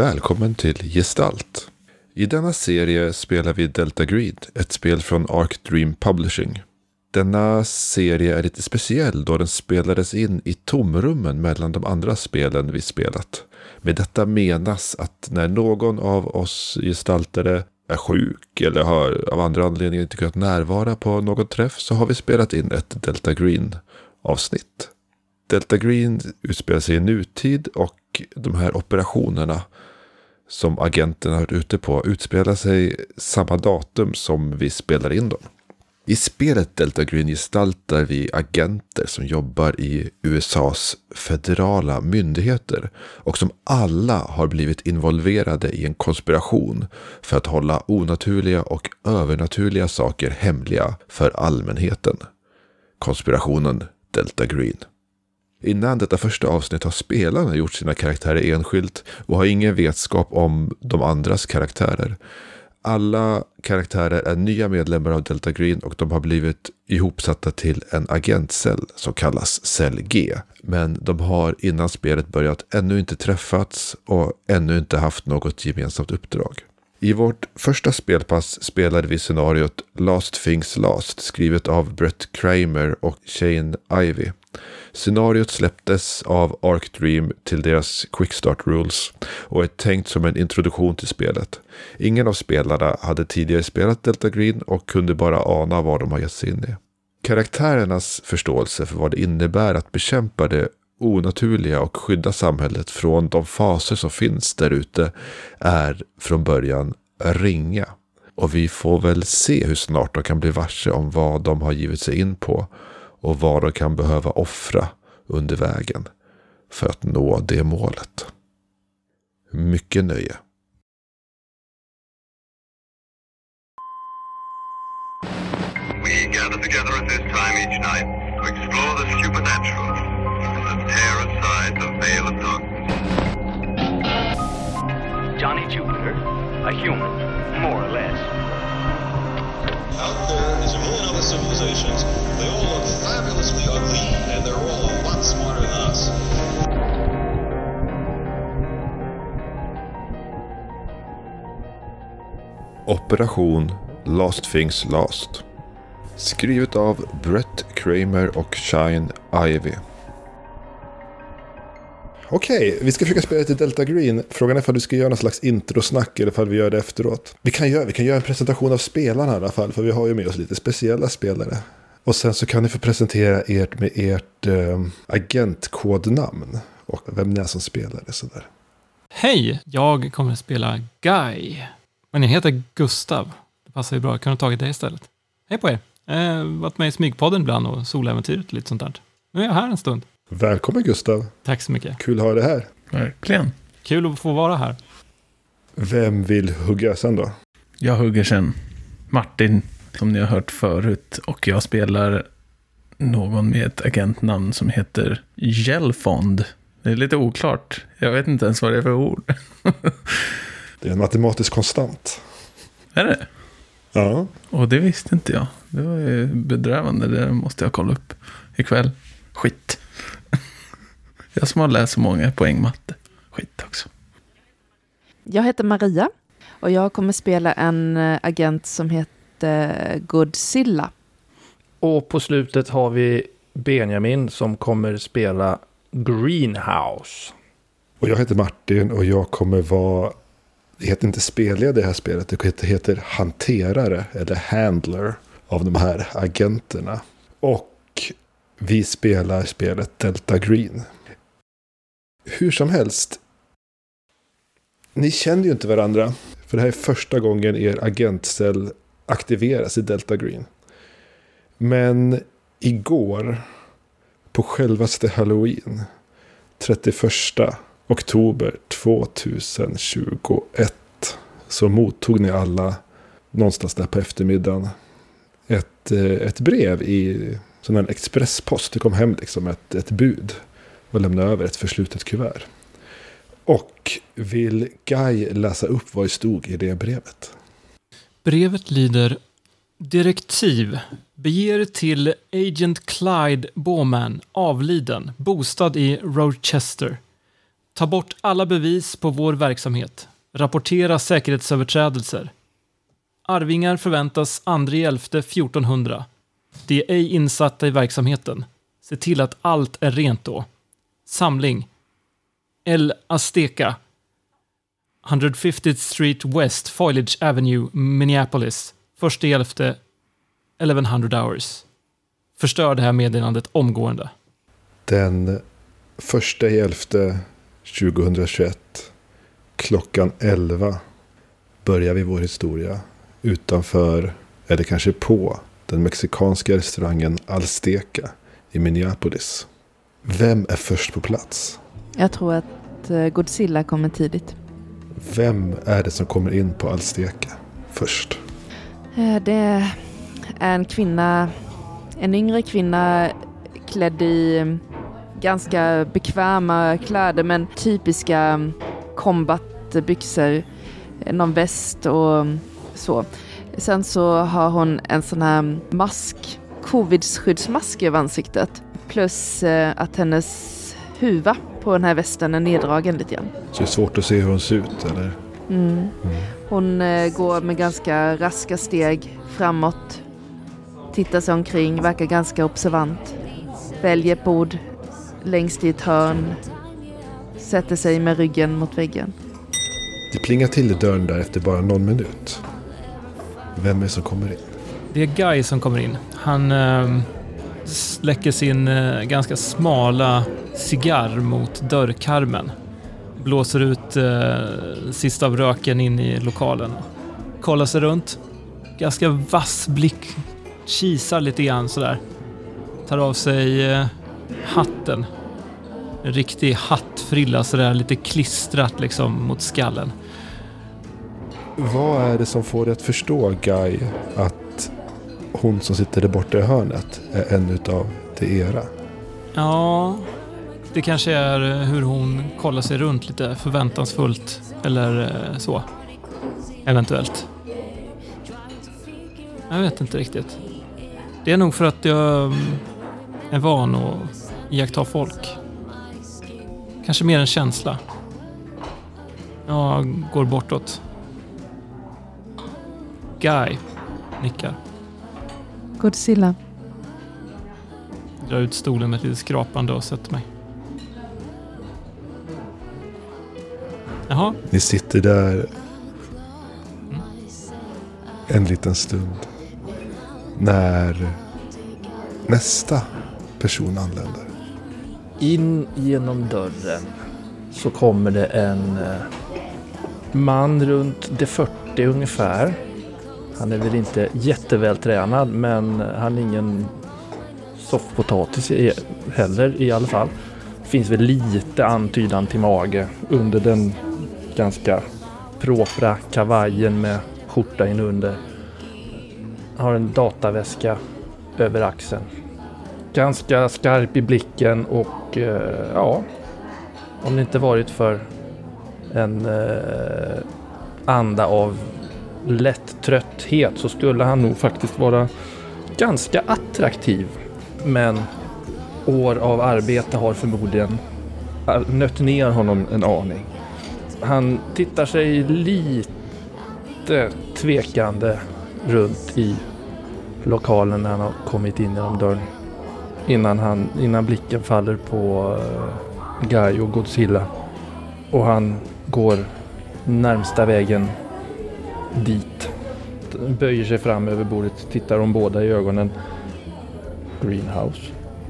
Välkommen till Gestalt. I denna serie spelar vi Delta Greed, ett spel från Arc Dream Publishing. Denna serie är lite speciell då den spelades in i tomrummen mellan de andra spelen vi spelat. Med detta menas att när någon av oss gestaltare är sjuk eller har av andra anledningar inte kunnat närvara på någon träff så har vi spelat in ett Delta Green avsnitt. Delta Green utspelar sig i nutid och de här operationerna som agenterna har varit ute på utspelar sig samma datum som vi spelar in dem. I spelet Delta Green gestaltar vi agenter som jobbar i USAs federala myndigheter och som alla har blivit involverade i en konspiration för att hålla onaturliga och övernaturliga saker hemliga för allmänheten. Konspirationen Delta Green. Innan detta första avsnitt har spelarna gjort sina karaktärer enskilt och har ingen vetskap om de andras karaktärer. Alla karaktärer är nya medlemmar av Delta Green och de har blivit ihopsatta till en agentcell som kallas Cell G. Men de har innan spelet börjat ännu inte träffats och ännu inte haft något gemensamt uppdrag. I vårt första spelpass spelade vi scenariot Last Things Last skrivet av Brett Kramer och Shane Ivy. Scenariot släpptes av Arc Dream till deras Quickstart Rules och är tänkt som en introduktion till spelet. Ingen av spelarna hade tidigare spelat Delta Green och kunde bara ana vad de har gett sig in i. Karaktärernas förståelse för vad det innebär att bekämpa det onaturliga och skydda samhället från de faser som finns där ute är från början ringa. Och vi får väl se hur snart de kan bli varse om vad de har givit sig in på och vad de kan behöva offra under vägen för att nå det målet. Mycket nöje. We gather together at this time each night to explore the supernatural and tear aside the veil of darkness. Johnny Jupiter, a human, more or less. Out there civilizations. They all look fabulously ugly, and they're all a lot smarter than us. Operation Last Things Last. Skrivet av Brett Kramer och Shine Ivy. Okej, vi ska försöka spela lite Delta Green. Frågan är om du ska göra någon slags introsnack eller om vi gör det efteråt. Vi kan, göra, vi kan göra en presentation av spelarna i alla fall, för vi har ju med oss lite speciella spelare. Och sen så kan ni få presentera ert med ert eh, agentkodnamn och vem ni är som spelar det sådär. Hej! Jag kommer att spela Guy. Men jag heter Gustav. Det passar ju bra. Jag kunde ha tagit det istället. Hej på er! Eh, varit med i Smygpodden ibland och Soläventyret och lite sånt där. Nu är jag här en stund. Välkommen Gustav! Tack så mycket. Kul att ha dig här. Verkligen. Kul att få vara här. Vem vill hugga sen då? Jag hugger sen. Martin, som ni har hört förut. Och jag spelar någon med ett agentnamn som heter Gelfond. Det är lite oklart. Jag vet inte ens vad det är för ord. Det är en matematisk konstant. är det? Ja. Och det visste inte jag. Det var ju bedrövande. Det måste jag kolla upp ikväll. Skit. Jag som har läst så många poäng matte. Skit också. Jag heter Maria och jag kommer spela en eh, agent som heter Godzilla. Och på slutet har vi Benjamin som kommer spela Greenhouse. Och jag heter Martin och jag kommer vara, det heter inte spelledare i det här spelet, det heter, heter hanterare eller handler av de här agenterna. Och vi spelar spelet Delta Green. Hur som helst, ni känner ju inte varandra. För det här är första gången er agentcell aktiveras i Delta Green. Men igår, på självaste halloween, 31 oktober 2021, så mottog ni alla någonstans där på eftermiddagen ett, eh, ett brev i sån här expresspost. Det kom hem liksom ett, ett bud och lämna över ett förslutet kuvert. Och vill Guy läsa upp vad det stod i det brevet? Brevet lyder Direktiv. Beger till Agent Clyde Bowman, avliden, bostad i Rochester. Ta bort alla bevis på vår verksamhet. Rapportera säkerhetsöverträdelser. Arvingar förväntas 2.11 1400. De är ej insatta i verksamheten. Se till att allt är rent då. Samling. El Azteca. 150th Street West, Foliage Avenue, Minneapolis. 1.11. 1100 hours. Förstör det här meddelandet omgående. Den första i elfte 2021 klockan 11 börjar vi vår historia utanför, eller kanske på, den mexikanska restaurangen Alsteca i Minneapolis. Vem är först på plats? Jag tror att eh, Godzilla kommer tidigt. Vem är det som kommer in på Alsteca först? Eh, Det är en kvinna, en yngre kvinna klädd i eh, ganska bekväma kläder men typiska combatbyxor, eh, någon väst och så. Sen så har hon en sån här mask, covid-skyddsmask över ansiktet. Plus eh, att hennes huva på den här västen är neddragen lite grann. Så det är svårt att se hur hon ser ut eller? Mm. Hon eh, går med ganska raska steg framåt. Tittar sig omkring, verkar ganska observant. Väljer ett bord längst i ett hörn. Sätter sig med ryggen mot väggen. Det plingar till i dörren där efter bara någon minut. Vem är det som kommer in? Det är Guy som kommer in. Han eh, släcker sin eh, ganska smala cigarr mot dörrkarmen. Blåser ut eh, sista av röken in i lokalen. Kollar sig runt. Ganska vass blick. Kisar lite grann sådär. Tar av sig eh, hatten. En riktig hattfrilla sådär lite klistrat liksom mot skallen. Vad är det som får dig att förstå Guy att hon som sitter där borta i hörnet är en utav de era? Ja, det kanske är eh, hur hon kollar sig runt lite förväntansfullt eller eh, så. Eventuellt. Jag vet inte riktigt. Det är nog för att jag mm, är van att iaktta folk. Kanske mer en känsla. Jag går bortåt. Guy nickar. Godzilla. Drar ut stolen med ett litet skrapande och sätter mig. Jaha, Ni sitter där en liten stund. När nästa person anländer. In genom dörren så kommer det en eh, man runt de 40 ungefär. Han är väl inte jättevältränad men han är ingen soffpotatis heller i alla fall. Finns väl lite antydan till mage under den ganska propra kavajen med skjorta in under. Har en dataväska över axeln. Ganska skarp i blicken och eh, ja, om det inte varit för en eh, anda av lätt trötthet så skulle han nog faktiskt vara ganska attraktiv. Men år av arbete har förmodligen äh, nött ner honom en aning. Han tittar sig lite tvekande runt i lokalen när han har kommit in genom dörren. Innan, han, innan blicken faller på äh, Guy och Godzilla. Och han går närmsta vägen dit. Böjer sig fram över bordet, tittar dem båda i ögonen. Greenhouse.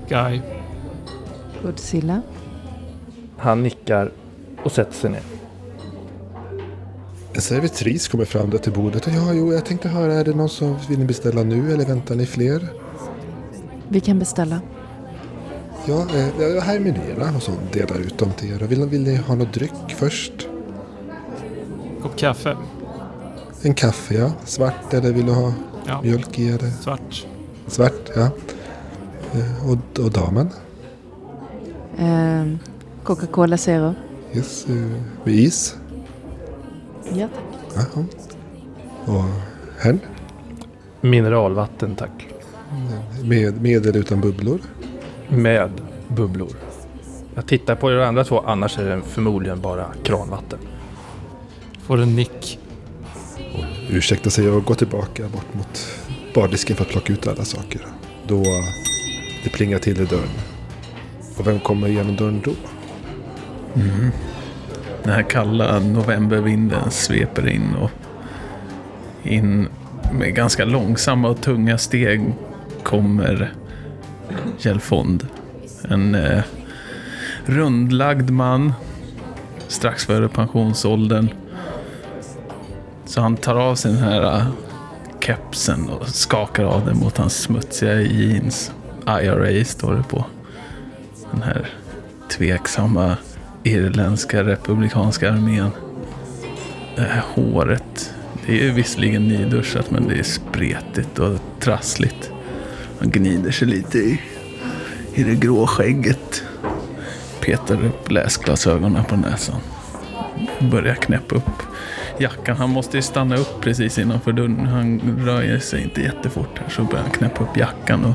Guy. Godzilla. Han nickar och sätter sig ner. En servitris kommer fram där till bordet. Och ja, jo, jag tänkte höra, är det någon som vill ni beställa nu eller väntar ni fler? Vi kan beställa. Ja, eh, här är menyerna och så delar ut dem till er. Vill, vill ni ha något dryck först? Kopp kaffe. En kaffe, ja. Svart eller vill du ha Ja, mjölk i? Eller? svart. Svart, ja. Eh, Och, och damen? Eh, Coca-Cola Zero. Yes, eh, med is. Ja, tack. Jaha. Och herrn? Mineralvatten tack. Med, med eller utan bubblor? Med bubblor. Jag tittar på er andra två, annars är det förmodligen bara kranvatten. Får en nick. Ursäkta sig och gå tillbaka bort mot bardisken för att plocka ut alla saker. Då det plingar till i dörren. Och vem kommer igenom dörren då? Mhm. Den här kalla novembervinden sveper in och in med ganska långsamma och tunga steg kommer Kjellfond. En eh, rundlagd man strax före pensionsåldern. Så han tar av sig den här äh, kepsen och skakar av den mot hans smutsiga jeans. IRA står det på. Den här tveksamma irländska republikanska armén. Det här håret, det är ju visserligen nyduschat men det är spretigt och trassligt. Han gnider sig lite i, i det grå skägget. Petar upp läsglasögonen på näsan. Börjar knäppa upp jackan. Han måste ju stanna upp precis innanför dörren. Han rör sig inte jättefort här så börjar han knäppa upp jackan och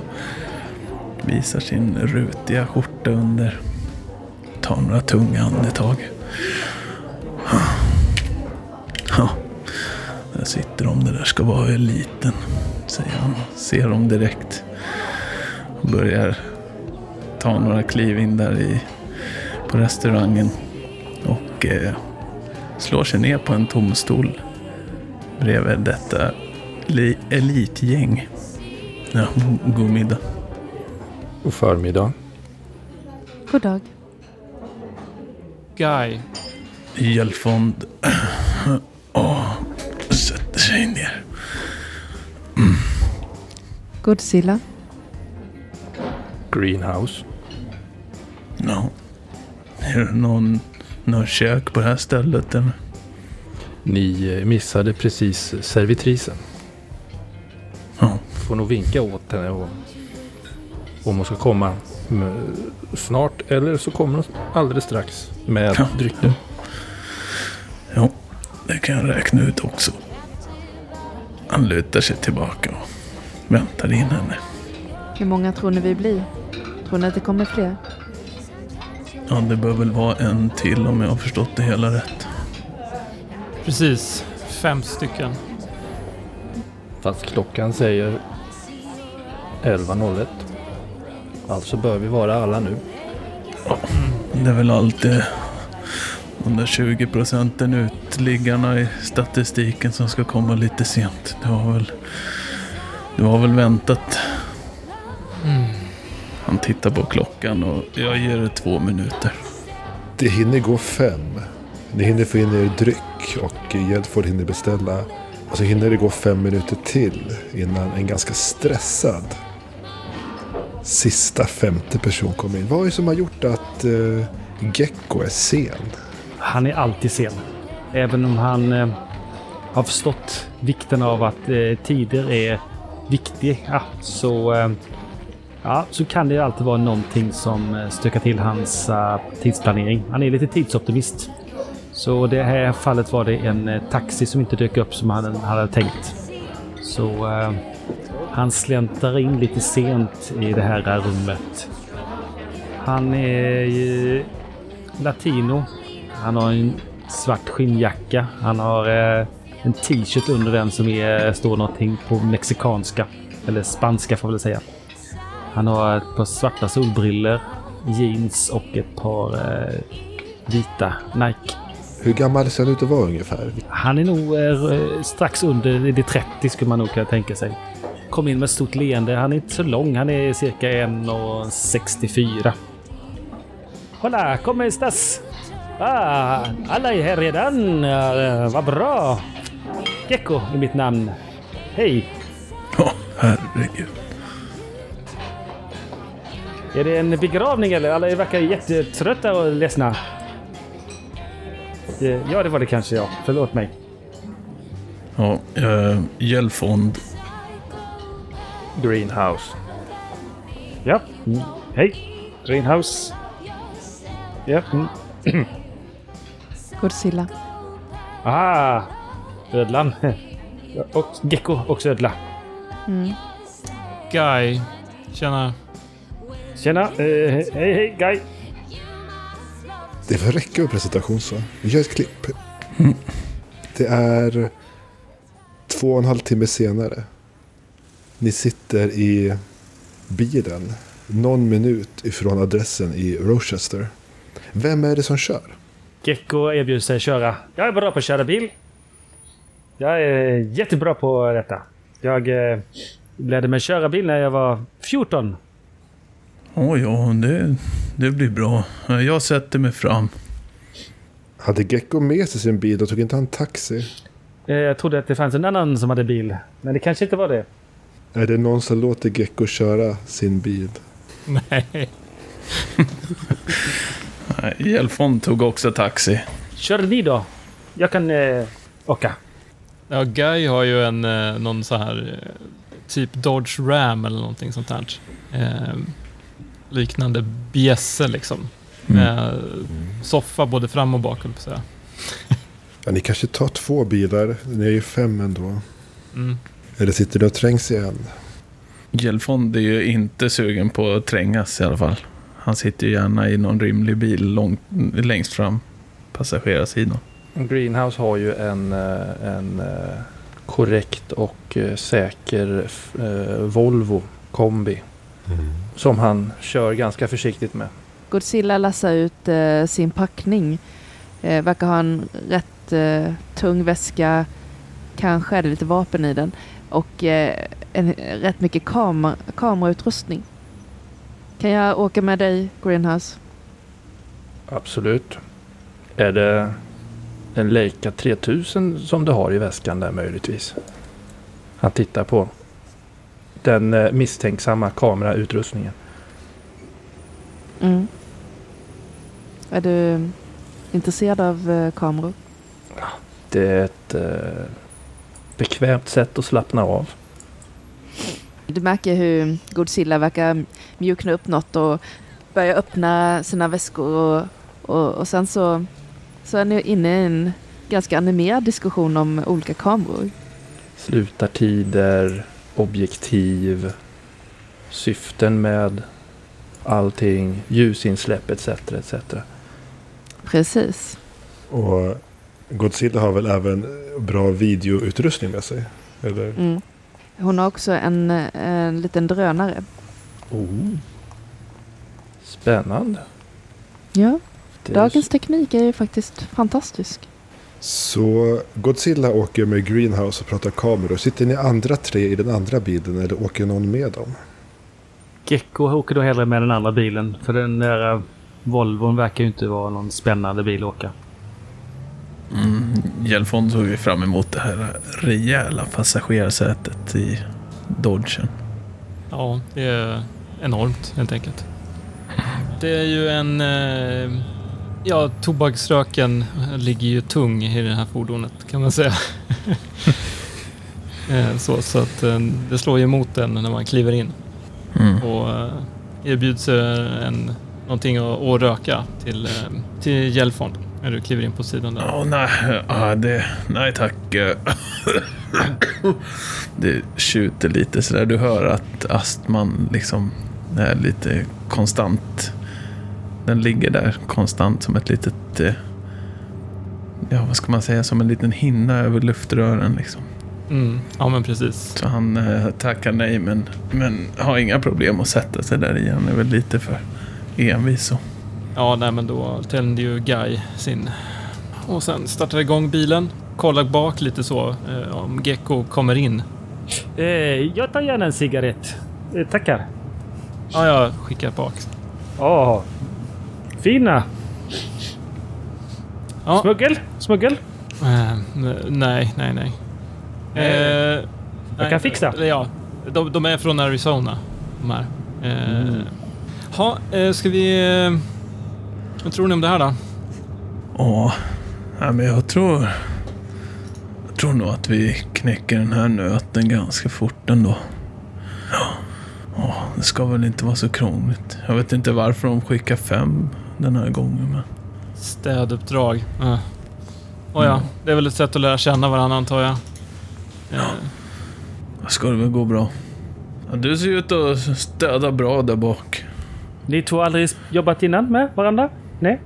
visar sin rutiga skjorta under tar några tunga andetag. Ja, där sitter de. Det där ska vara eliten, säger han. Ser dem direkt. Och börjar ta några kliv in där i, på restaurangen. Och eh, slår sig ner på en tom stol bredvid detta li- elitgäng. Ja, god middag. Och förmiddag. God dag. Guy. Hjälfond och sätter sig ner. Godzilla. Greenhouse. Ja. Är det någon, någon kök på det här stället eller? Ni missade precis servitrisen. Ja. Får nog vinka åt henne och om hon ska komma snart eller så kommer hon alldeles strax med Ja. drycker. Ja, det kan jag räkna ut också. Han lutar sig tillbaka och väntar in henne. Hur många tror ni vi blir? Tror ni att det kommer fler? Ja, det bör väl vara en till om jag har förstått det hela rätt. Precis. Fem stycken. Fast klockan säger 11.01. Alltså bör vi vara alla nu. Det är väl alltid de där 20 procenten utliggarna i statistiken som ska komma lite sent. Det var väl, det var väl väntat. Han tittar på klockan och jag ger det två minuter. Det hinner gå fem. Ni hinner få in er dryck och Jedford hinner beställa. Och så hinner det gå fem minuter till innan en ganska stressad sista femte person kommer in. Vad är det som har gjort att uh, Gecko är sen? Han är alltid sen. Även om han eh, har förstått vikten av att eh, tider är viktiga så, eh, ja, så kan det alltid vara någonting som eh, stökar till hans eh, tidsplanering. Han är lite tidsoptimist. Så det här fallet var det en eh, taxi som inte dök upp som han hade tänkt. Så uh, han släntar in lite sent i det här rummet. Han är ju latino. Han har en svart skinnjacka. Han har uh, en t-shirt under den som är, står någonting på mexikanska. Eller spanska får jag väl säga. Han har ett par svarta solbriller, jeans och ett par eh, vita Nike. Hur gammal ser han ut att vara ungefär? Han är nog eh, strax under det 30 skulle man nog kunna tänka sig. Kom in med ett stort leende. Han är inte så lång. Han är cirka 1,64. Hola, ¿cómo estás? Ah, alla är här redan. Uh, vad bra. Gecko är mitt namn. Hej. Ja, herregud. Är det en begravning eller? Alla verkar jättetrötta och ledsna. Eh, Ja, det var det kanske ja. Förlåt mig. Ja, äh, Hjälfond. Greenhouse. Ja. Mm. Hej. Greenhouse. Ja. Mm. Godzilla. Ah, ödlan. Och gecko, också ödla. Mm. Guy. Tjena. Tjena, eh, hej hej Guy. Det får räcka med presentation så. Vi gör ett klipp. Det är två och en halv timme senare. Ni sitter i bilen någon minut ifrån adressen i Rochester. Vem är det som kör? Gecko erbjuder sig köra. Jag är bra på att köra bil. Jag är jättebra på detta. Jag eh, lärde mig köra bil när jag var 14. Åh ja, det, det blir bra. Jag sätter mig fram. Hade Gecko med sig sin bil och tog inte han taxi? Eh, Jag trodde att det fanns en annan som hade bil. Men det kanske inte var det. Är det någon som låter Gecko köra sin bil? Nej. Gelfond tog också taxi. Kör ni då. Jag kan eh, åka. Ja, Guy har ju en, eh, någon så här eh, typ Dodge Ram eller någonting sånt här. Eh, liknande bjässe liksom. Med soffa både fram och bak, på säga. Ja, ni kanske tar två bilar. Ni är ju fem ändå. Mm. Eller sitter ni och trängs i en? Gelfond är ju inte sugen på att trängas i alla fall. Han sitter ju gärna i någon rymlig bil långt, längst fram. Passagerarsidan. Greenhouse har ju en, eh, en eh, korrekt och eh, säker Volvo kombi. Som han kör ganska försiktigt med. Godzilla lassar ut eh, sin packning. Eh, verkar ha en rätt eh, tung väska. Kanske är det lite vapen i den. Och eh, en, rätt mycket kamer, kamerautrustning. Kan jag åka med dig, Greenhouse? Absolut. Är det en Leica 3000 som du har i väskan där möjligtvis? Han tittar på den eh, misstänksamma kamerautrustningen. Mm. Är du intresserad av eh, kameror? Det är ett eh, bekvämt sätt att slappna av. Du märker hur Godzilla verkar mjukna upp något och börja öppna sina väskor och, och, och sen så, så är ni inne i en ganska animerad diskussion om olika kameror. Slutartider, objektiv, syften med allting, ljusinsläpp etc. etc. Precis. Och Godzilla har väl även bra videoutrustning med sig? Eller? Mm. Hon har också en, en liten drönare. Oh. Spännande. Ja, dagens teknik är ju faktiskt fantastisk. Så Godzilla åker med Greenhouse och pratar kameror. Sitter ni andra tre i den andra bilen eller åker någon med dem? Gecko åker då hellre med den andra bilen. För den där eh, Volvon verkar ju inte vara någon spännande bil att åka. Mm, Gelfond såg ju fram emot det här rejäla passagerarsätet i Dodgen. Ja, det är enormt helt enkelt. Det är ju en... Eh, ja, tobaksröken ligger ju tung i det här fordonet kan man säga. Eh, så, så att eh, det slår ju emot en när man kliver in. Mm. Och eh, erbjuds en, någonting att, att röka till, till Gelfond när du kliver in på sidan där. Ja, nej, ja, det, nej tack. Det tjuter lite sådär. Du hör att astman liksom är lite konstant. Den ligger där konstant som ett litet... eh, Ja, vad ska man säga? Som en liten hinna över luftrören liksom. Mm, ja, men precis. Så han eh, tackar nej men, men har inga problem att sätta sig där igen. Han är väl lite för envis så. Ja, nej, men då tände ju Guy sin. Och sen startar igång bilen. Kollar bak lite så eh, om Gecko kommer in. Eh, jag tar gärna en cigarett. Eh, tackar. Ja, jag skickar bak. Ja. Fina. Ja, Smuggel? Smuggel? eh, nej, nej, nej. Eh, nej, kan fixa. Ja, de, de är från Arizona. De här. Eh, Mm. Ha, eh, ska vi... Eh, vad tror ni om det här då? Ja, ja, men jag tror... Jag tror nog att vi knäcker den här nöten ganska fort ändå. Ja, ja, det ska väl inte vara så krångligt. Jag vet inte varför de skickar fem den här gången, men... Städuppdrag. Uh. Oh, ja, Mm. det är väl ett sätt att lära känna varandra antar jag. Eh, Då ska det väl gå bra. Ja, du ser ut att städa bra där bak. Ni två har aldrig jobbat innan med varandra? Nej?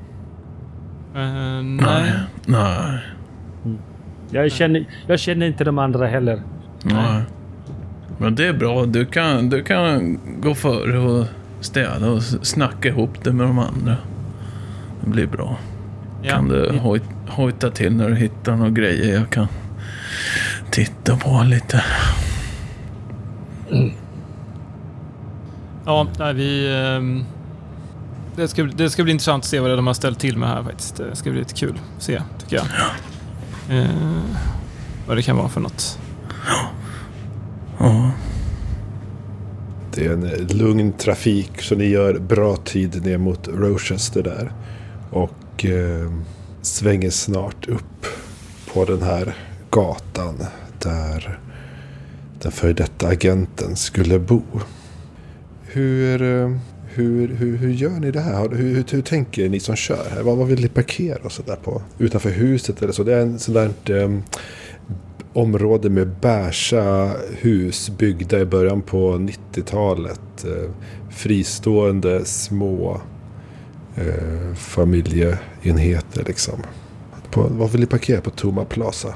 Eh, nej. Nej. Jag känner, jag känner inte de andra heller. Nej. Men det är bra. Du kan, du kan gå före och städa och snacka ihop det med de andra. Det blir bra. Ja. Kan du hoj, hojta till när du hittar några grejer jag kan titta på lite. Ja, nej, vi... ehm, det, ska, det ska bli intressant att se vad de har ställt till med här faktiskt. Det ska bli lite kul att se, tycker jag. Eh, vad det kan vara för något. Ja. Det är en eh, lugn trafik så ni gör bra tid ner mot Rochester där. Och eh, svänger snart upp på den här gatan där den före detta agenten skulle bo. Hur, eh, hur, hur, hur gör ni det här? Hur, hur, hur tänker ni som kör här? Vad, vad vill ni parkera och sådär på? Utanför huset eller så? Det är en sån där um, område med bärsa hus byggda i början på 90-talet. Uh, eh, fristående små eh, familjeenheter liksom. På, vad vill ni parkera på Toma Plaza?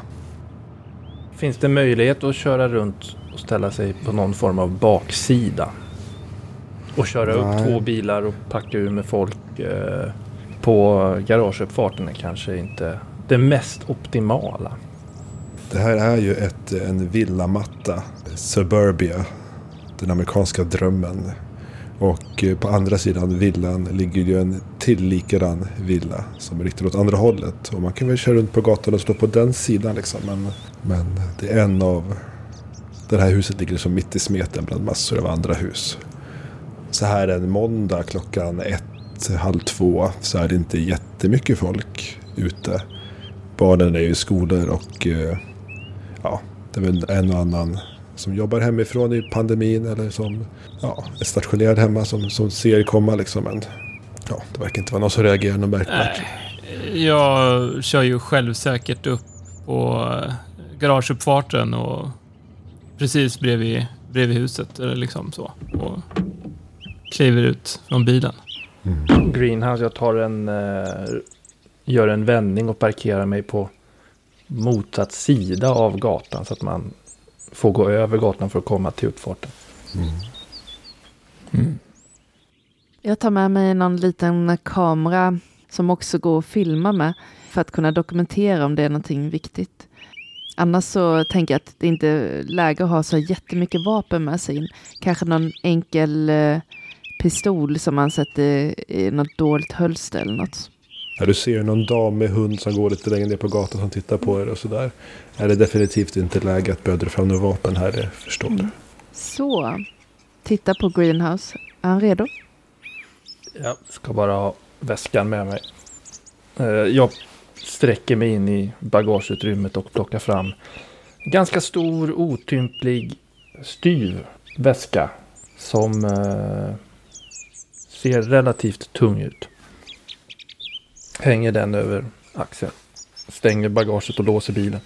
Finns det möjlighet att köra runt och ställa sig på någon form av baksida? Och köra upp Nej. två bilar och packa ur med folk eh, på garageuppfarten är kanske inte det mest optimala. Det här är ju ett, en villamatta. Suburbia. Den amerikanska drömmen. Och eh, på andra sidan villan ligger ju en till likadan villa. Som är riktad åt andra hållet. Och man kan väl köra runt på gatan och stå på den sidan liksom. Men, men det är en av... Det här huset ligger som mitt i smeten bland massor av andra hus. Så här en måndag klockan ett, halv två. Så är det inte jättemycket folk ute. Barnen är ju i skolor och eh, ja, det är väl en och annan som jobbar hemifrån i pandemin eller som ja, är stationerad hemma som, som ser komma liksom. Men ja, det verkar inte vara någon som reagerar något märkbart. Jag kör ju självsäkert upp på eh, garageuppfarten och precis bredvid, bredvid huset. Eller liksom så. Och kliver ut från bilen. Greenhouse, jag tar en... Eh, gör en vändning och parkerar mig på motsatt sida av gatan så att man får gå över gatan för att komma till utfarten. Jag tar med mig någon liten kamera som också går att filma med för att kunna dokumentera om det är någonting viktigt. Annars så tänker jag att det inte är läge att ha så jättemycket vapen med sig in. Kanske någon enkel eh, pistol som man sätter i något dolt hölster eller något. När du ser någon dam med hund som går lite längre ner på gatan som tittar på er och sådär. Är det definitivt inte läge att börja dra fram några vapen här, det förstår du. Så, titta på Greenhouse. Är han redo? Jag ska bara ha väskan med mig. Eh, Jag sträcker mig in i bagageutrymmet och plockar fram ganska stor, otymplig, styv väska som eh, ser relativt tung ut. Hänger den över axeln. Stänger bagaget och låser bilen.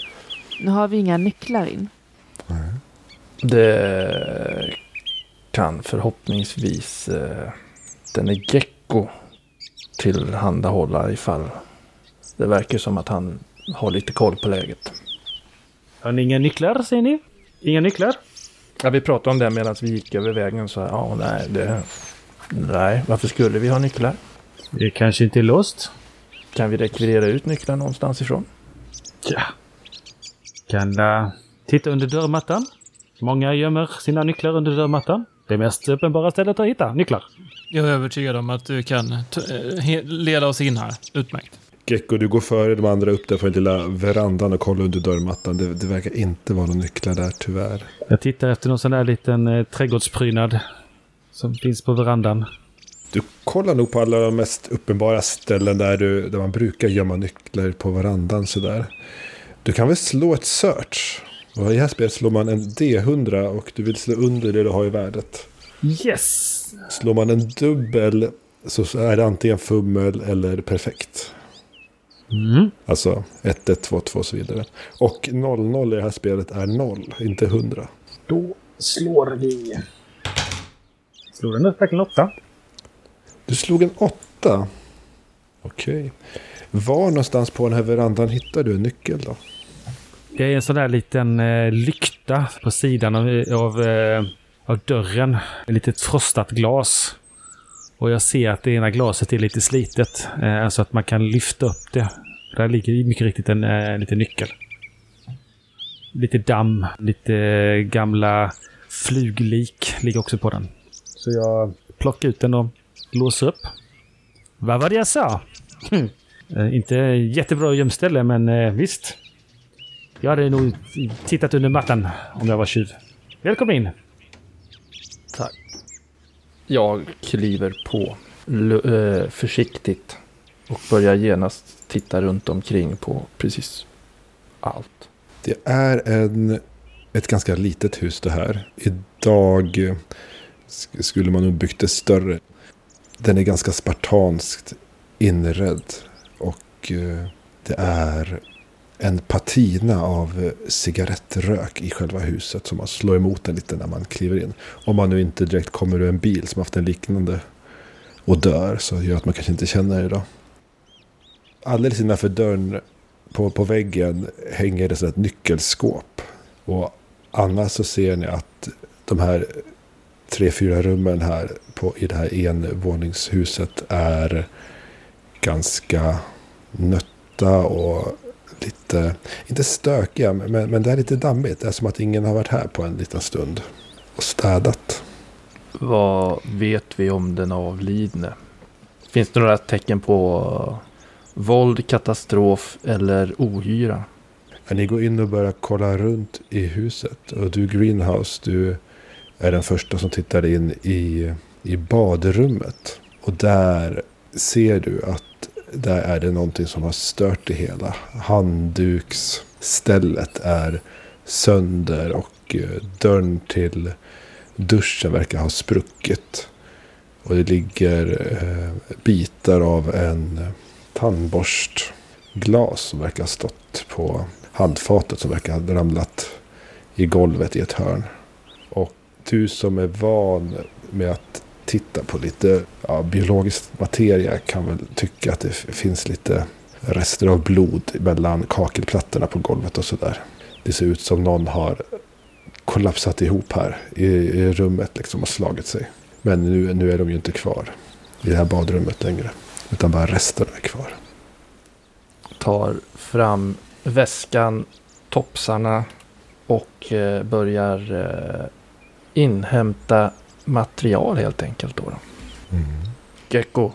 Nu har vi inga nycklar in. Det kan förhoppningsvis eh, den är Gecko tillhandahålla ifall det verkar som att han har lite koll på läget. Har ni inga nycklar, säger ni? Inga nycklar? Ja, vi pratade om det medan vi gick över vägen så ja, nej, det, nej, varför skulle vi ha nycklar? Det kanske inte är låst. Kan vi rekvirera ut nycklar någonstans ifrån? Ja. Kan uh, titta under dörrmattan. Många gömmer sina nycklar under dörrmattan. Det mest uppenbara stället att hitta nycklar. Jag är övertygad om att du kan eh, leda oss in här. Utmärkt. Gecko, du går före de andra upp där på den lilla verandan och kollar under dörrmattan. Det, det verkar inte vara några nycklar där, tyvärr. Jag tittar efter någon sån där liten eh, trädgårdsprydnad som finns på verandan. Du kollar nog på alla de mest uppenbara ställen där, du, där man brukar gömma nycklar på verandan sådär. Du kan väl slå ett search? Och I det här spelet slår man en D100 och du vill slå under det du har i värdet. Yes! Slår man en dubbel så är det antingen fummel eller perfekt. Mm. Alltså 1, 1, 2, 2 och så vidare. Och 00 i det här spelet är 0, inte 100. Då slår vi... Slår den verkligen åtta? Du slog en 8. Okej. Var någonstans på den här verandan hittar du en nyckel då? Det är en sån där liten eh, lykta på sidan av, av, eh, av dörren. Ett litet frostat glas. Och jag ser att det ena glaset är lite slitet. Eh, så att man kan lyfta upp det. Där ligger mycket riktigt en eh, liten nyckel. Lite damm, lite gamla fluglik ligger också på den. Så jag plockar ut den och låser upp. Vad var det jag sa? Hm. Eh, inte jättebra gömställe, men eh, visst. Jag hade nog tittat under mattan om jag var tjuv. Välkommen in! Tack. Jag kliver på eh, försiktigt och börjar genast titta runt omkring på precis allt. Det är en, ett ganska litet hus det här. Idag sk- skulle man nog byggt det större. Den är ganska spartanskt inredd. Och eh, det är en patina av eh, cigarettrök i själva huset som man slår emot en lite när man kliver in. Om man nu inte direkt kommer ur en bil som haft en liknande och dör så gör att man kanske inte känner det då. Alldeles innanför dörren på, på väggen hänger det så ett nyckelskåp. Och annars så ser ni att de här tre, fyra rummen här på, i det här envåningshuset är ganska nötta och lite, inte stökiga, men, men det är lite dammigt. Det är som att ingen har varit här på en liten stund och städat. Vad vet vi om den avlidne? Finns det några tecken på våld, katastrof eller ohyra? Ja, Ni går in och börjar kolla runt i huset. Och du Greenhouse, du är den första som tittar in i, i badrummet. Och där ser du att där är det någonting som har stört det hela. Handduksstället är sönder och eh, dörren till duschen verkar ha spruckit. Och det ligger eh, bitar av en tandborstglas som verkar ha stått på handfatet som verkar ha ramlat i golvet i ett hörn. Och du som är van med att titta på lite ja, biologisk materia kan väl tycka att det finns lite rester av blod mellan kakelplattorna på golvet och sådär. Det ser ut som någon har kollapsat ihop här i, i rummet liksom och slagit sig. Men nu, nu är de ju inte kvar i det här badrummet längre. Utan bara resterna är kvar. Tar fram väskan, topsarna och eh, börjar eh, inhämta material helt enkelt. Då, då. Gecko,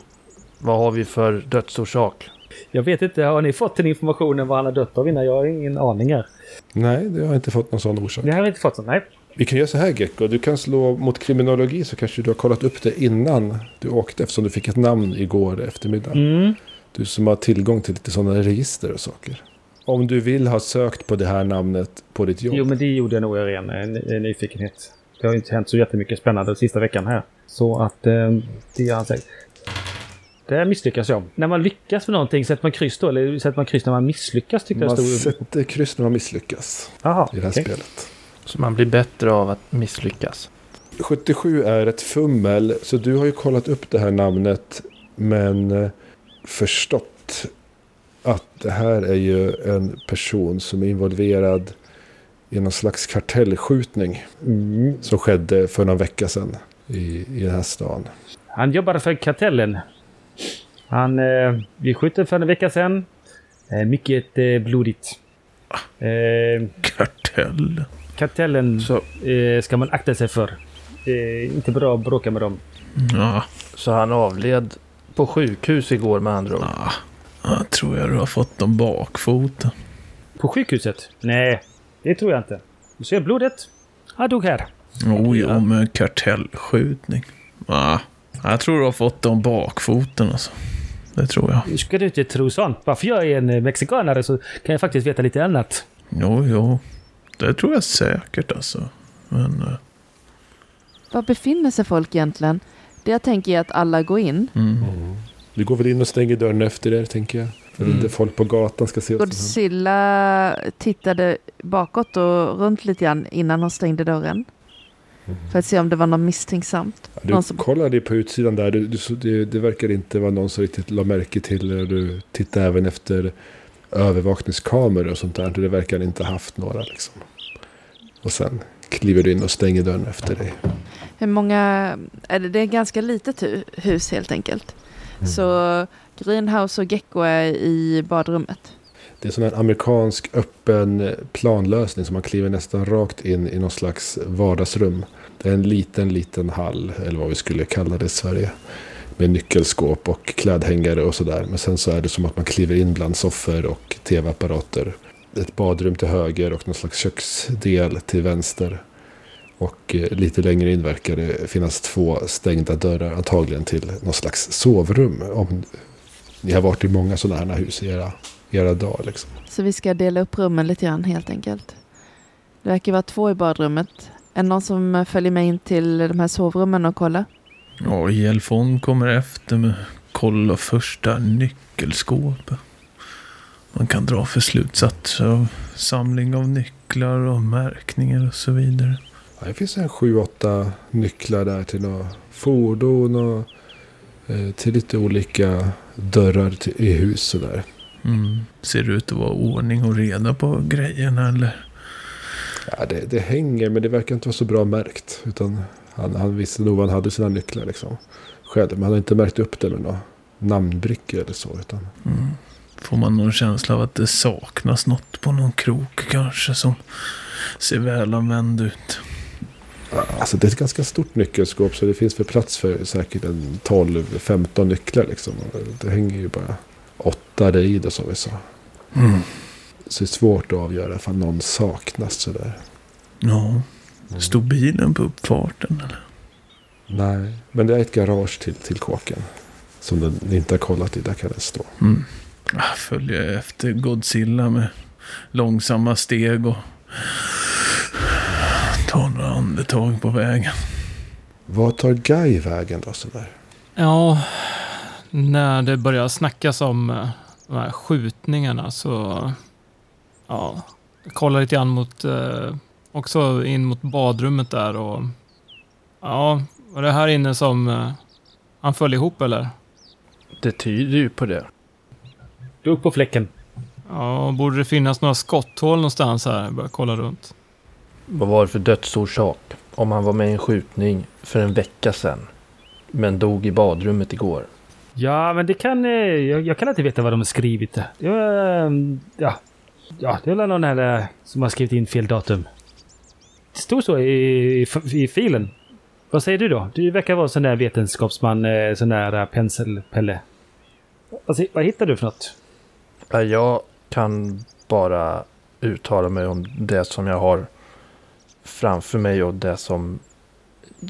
vad har vi för dödsorsak? Jag vet inte, har ni fått den informationen vad han har dött av innan? Jag har ingen aning här. Nej, det har inte fått någon sån orsak. Det har jag inte fått nej. Vi kan göra så här Gecko. Du kan slå mot kriminologi så kanske du har kollat upp det innan du åkte. Eftersom du fick ett namn igår eftermiddag. Mm. Du som har tillgång till lite sådana register och saker. Om du vill ha sökt på det här namnet på ditt jobb. Jo, men det gjorde jag nog av ren ny- nyfikenhet. Det har ju inte hänt så jättemycket spännande den sista veckan här. Så att eh, det har han sagt. Det misslyckas jag. När man lyckas med någonting, sätter man kryss då? Eller sätter man kryss när man misslyckas? Tycker Man jag stod... sätter kryss när man misslyckas Jaha, i det här okej. spelet. Så man blir bättre av att misslyckas. 77 är ett fummel. Så du har ju kollat upp det här namnet. Men eh, förstått att det här är ju en person som är involverad i någon slags kartellskjutning. Som skedde för någon vecka sedan i, i den här stan. Han jobbade för kartellen. Han... Eh, vi skjuter för en vecka sedan. Eh, mycket eh, blodigt. Eh, Kartell. kartellen Så, eh, ska man akta sig för. Eh, inte bra att bråka med dem. Ja, så han avled på sjukhus igår med andra ord. ja, jag tror jag du har fått dem bakfoten. På sjukhuset? Nej, det tror jag inte. Du ser blodet? Han dog här. Ja, med kartellskjutning. Ja, jag tror du har fått dem bakfoten alltså. Det tror jag. Nu ska du inte tro sånt. Bara för jag är en eh, mexikanare så kan jag faktiskt veta lite annat. Jo, jo. Det tror jag säkert alltså. Men... eh, Var befinner sig folk egentligen? Det jag tänker är att alla går in. Mm. Du går väl in och stänger dörren efter er tänker jag. Mm. inte folk på gatan ska se. Godzilla tittade bakåt och runt lite grann innan hon stängde dörren. För att se om det var något misstänksamt. Ja, Du Någon som, kollade på utsidan där. Du, du, det, det verkar inte vara någon som riktigt la märke till det. Du tittade även efter övervakningskameror och sånt där. Det verkar inte ha haft några liksom. Och sen kliver du in och stänger dörren efter dig. hur många, är det, det är ganska litet hu- hus helt enkelt. Så Greenhouse och Gecko är i badrummet. Det är en sån här amerikansk öppen planlösning som man kliver nästan rakt in i någon slags vardagsrum. Det är en liten, liten hall, eller vad vi skulle kalla det i Sverige. Med nyckelskåp och klädhängare och sådär. Men sen så är det som att man kliver in bland soffor och tv-apparater. Ett badrum till höger och någon slags köksdel till vänster. Och eh, lite längre in verkar det finnas två stängda dörrar, antagligen till någon slags sovrum. Om ni har varit i många sådana här hus i era, era dagar. Liksom. Så vi ska dela upp rummen lite grann helt enkelt. Det verkar vara två i badrummet. Är det någon som följer med in till de här sovrummen och kollar? Ja, Jelfon kommer efter med kolla första nyckelskåpet. Man kan dra för slutsatser av samling av nycklar och märkningar och så vidare. Ja, det finns en sju, åtta nycklar där till några fordon och till lite olika dörrar till, i hus sådär. Mm. Ser det ut att vara ordning och reda på grejerna eller? Ja, det, det hänger men det verkar inte vara så bra märkt. Utan han, han visste nog var han hade sina nycklar liksom. Själv, men han har inte märkt upp det med några namnbrickor eller så. Utan, Mm. Får man någon känsla av att det saknas något på någon krok kanske som ser väl använd ut? Alltså det är ett ganska stort nyckelskåp så det finns för plats för säkert en 12-15 nycklar liksom. Det hänger ju bara åtta där i det som vi sa. Mm. Så det är svårt att avgöra ifall någon saknas sådär. Ja. Stod bilen på uppfarten eller? Nej, men det är ett garage till, till kåken. Som den inte har kollat i, där kan den stå. Mm. Följer efter Godzilla med långsamma steg och tar några andetag på vägen. Vad tar Guy vägen då sådär? Ja, när det börjar snackas om eh, de här skjutningarna så... Ja, jag kollar lite grann mot... Eh, också in mot badrummet där och... Ja, var det här inne som eh, han föll ihop eller? Det tyder ju på det. Du är uppe på fläcken. Ja, borde det finnas några skotthål någonstans här? Jag börjar kolla runt. Vad var det för dödsorsak? Om han var med i en skjutning för en vecka sedan. Men dog i badrummet igår. Ja, men det kan... eh, Jag, jag kan inte veta vad de har skrivit. Jag, ehm, ja. ja, det är väl någon här eh, som har skrivit in fel datum. Det stod så i, i, i filen. Vad säger du då? Du verkar vara sån där vetenskapsman, eh, sån där penselpelle. Vad, se- vad hittar du för något? Ja, Jag kan bara uttala mig om det som jag har framför mig och det som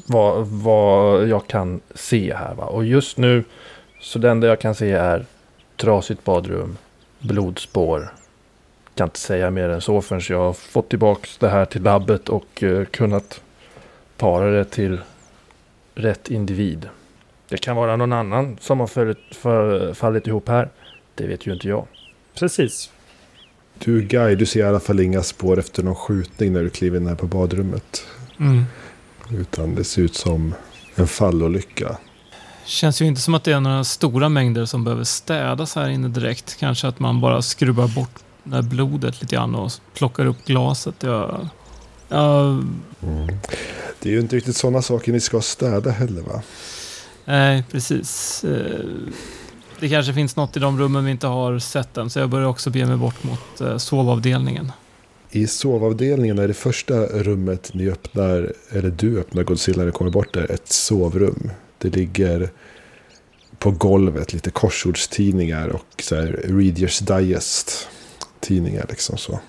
vad, vad jag kan se här. Va? Och just nu så det enda jag kan se är trasigt badrum, blodspår. Kan inte säga mer än så förrän jag har fått tillbaka det här till labbet och eh, kunnat para det till rätt individ. Det kan vara någon annan som har fallit, för, fallit ihop här. Det vet ju inte jag. Precis. Du Guy, du ser i alla fall inga spår efter någon skjutning när du kliver in här på badrummet. Mm. Utan det ser ut som en fallolycka. Känns ju inte som att det är några stora mängder som behöver städas här inne direkt. Kanske att man bara skruvar bort det här blodet lite grann och plockar upp glaset. Jag, jag, Det är ju inte riktigt sådana saker ni ska städa heller va? nej, precis. Det kanske finns något i de rummen vi inte har sett än, så jag börjar också be mig bort mot eh, sovavdelningen. I sovavdelningen är det första rummet ni öppnar, eller du öppnar Godzilla när du kommer bort där, ett sovrum. Det ligger på golvet lite korsordstidningar och så här Readers Digest tidningar liksom så.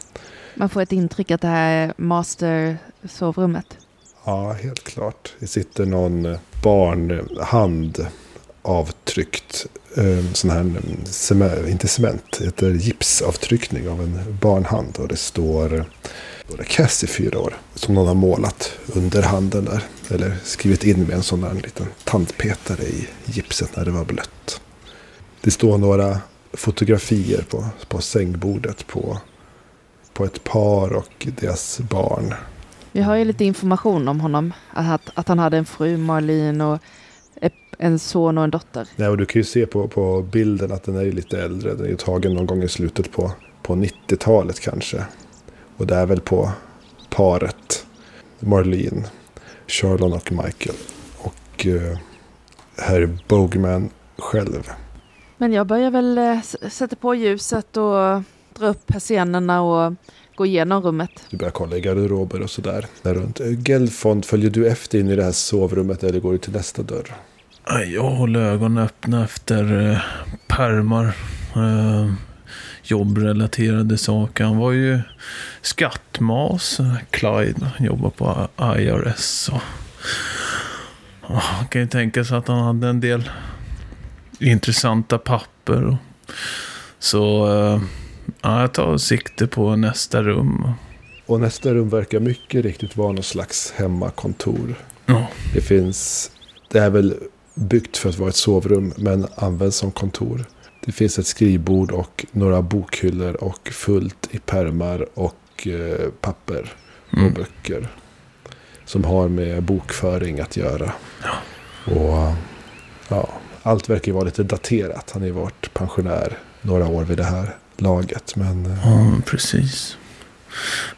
Man får ett intryck att det här är master-sovrummet. Ja, helt klart. Det sitter någon barnhand avtryckt. Eh, sån här, mm, cement, inte cement, det heter gipsavtryckning av en barnhand. Och det står, står det Cass i fyra år. Som någon har målat under handen där. Eller skrivit in med en sån där liten tandpetare i gipset när det var blött. Det står några fotografier på, på sängbordet på, på ett par och deras barn. Vi har ju lite information om honom. Att, att han hade en fru, Marlene, och en son och en dotter. Nej, och du kan ju se på, på bilden att den är ju lite äldre. Den är ju tagen någon gång i slutet på, på 90-talet kanske. Och det är väl på paret Marlene, Charlon och Michael. Och eh, herr Bogman själv. Men jag börjar väl eh, sätta på ljuset och dra upp persiennerna och gå igenom rummet. Du börjar kolla i garderober och sådär. Där runt. Gelfond, följer du efter in i det här sovrummet eller går du till nästa dörr? Jag håller ögonen öppna efter eh, pärmar. Eh, jobbrelaterade saker. Han var ju skattmas. Clyde. Jobbar på IRS. Och, man kan ju tänka sig att han hade en del intressanta papper. Och, så eh, ja, jag tar sikte på nästa rum. Och nästa rum verkar mycket riktigt vara någon slags hemmakontor. Ja. Det finns, det är väl byggt för att vara ett sovrum men används som kontor. Det finns ett skrivbord och några bokhyllor och fullt i pärmar och eh, papper och Mm. böcker. Som har med bokföring att göra. Och ja, allt verkar ju vara lite daterat. Han har ju varit pensionär några år vid det här laget. Men eh, Ja, precis.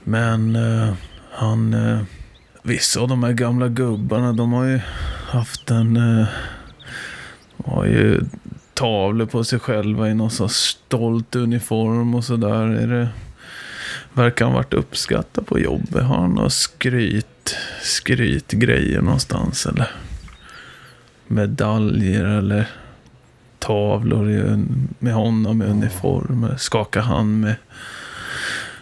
Men eh, han... Eh, vissa av de här gamla gubbarna, de har ju haft en... Eh, har ju tavlor på sig själva i någon sorts stolt uniform och sådär. Är det... Verkar han varit uppskattad på jobbet? Har han några skryt, skrytgrejer någonstans eller? Medaljer eller tavlor med honom i uniform? Skaka hand med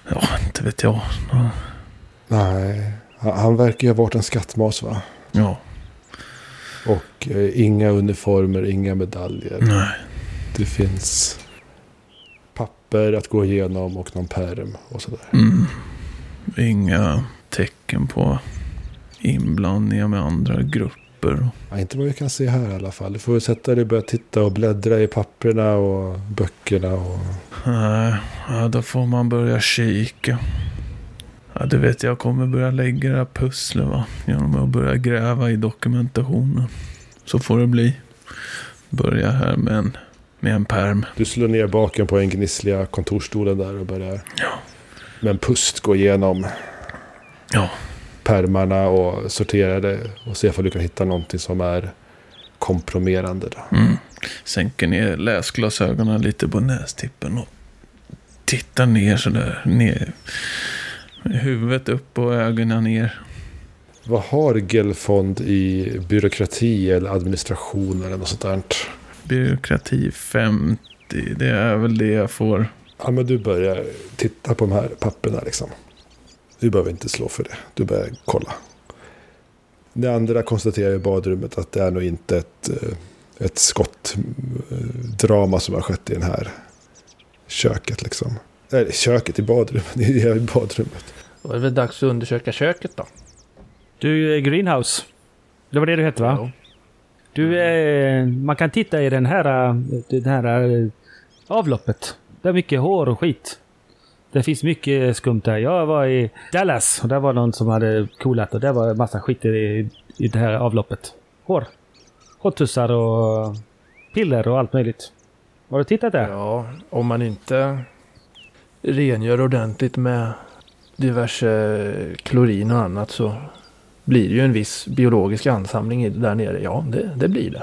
Ja, inte vet jag. Ja. nej, han verkar ju ha varit en skattmas va? Ja, Och eh, inga uniformer, inga medaljer. nej. Det finns papper att gå igenom och någon pärm och sådär. Mm. Inga tecken på inblandningar med andra grupper. Ja, inte vad vi kan se här i alla fall. Du får väl sätta dig och börja titta och bläddra i papperna och böckerna. Och... Nej, ja, då får man börja kika. Ja, du vet, jag kommer börja lägga det här pusslet va. Genom att börja gräva i dokumentationen. Så får det bli. Börja här med en, med en perm. Du slår ner baken på den gnissliga kontorsstolen där och börjar Ja. med en pust gå igenom Ja, pärmarna och sortera det och se om du kan hitta någonting som är kompromerande. Då. Mm. Sänker ner läsglasögonen lite på nästippen och tittar ner sådär. Ner. Huvudet upp och ögonen ner. Vad har Gelfond i byråkrati eller administration eller något sånt där? Byråkrati 50. Det är väl det jag får. Ja, men du börjar titta på de här papperna liksom. Du behöver inte slå för det. Du börjar kolla. Det andra konstaterar i badrummet att det är nog inte ett, eh, ett skottdrama som har skett i den här köket liksom. Eller köket i badrummet, i badrummet. Då är det väl dags att undersöka köket då. Du, Greenhouse. Det var det du hette va? Ja. Du, eh, man kan titta i den här, den här eh, avloppet. Det är mycket hår och skit. Det finns mycket skumt där. Jag var i Dallas och där var någon som hade coolat och där var massa skit i, i det här avloppet. Hår. Hårtussar och piller och allt möjligt. Har du tittat där? Ja, om man inte rengör ordentligt med diverse klorin och annat så blir det ju en viss biologisk ansamling där nere. Ja, det, det blir det.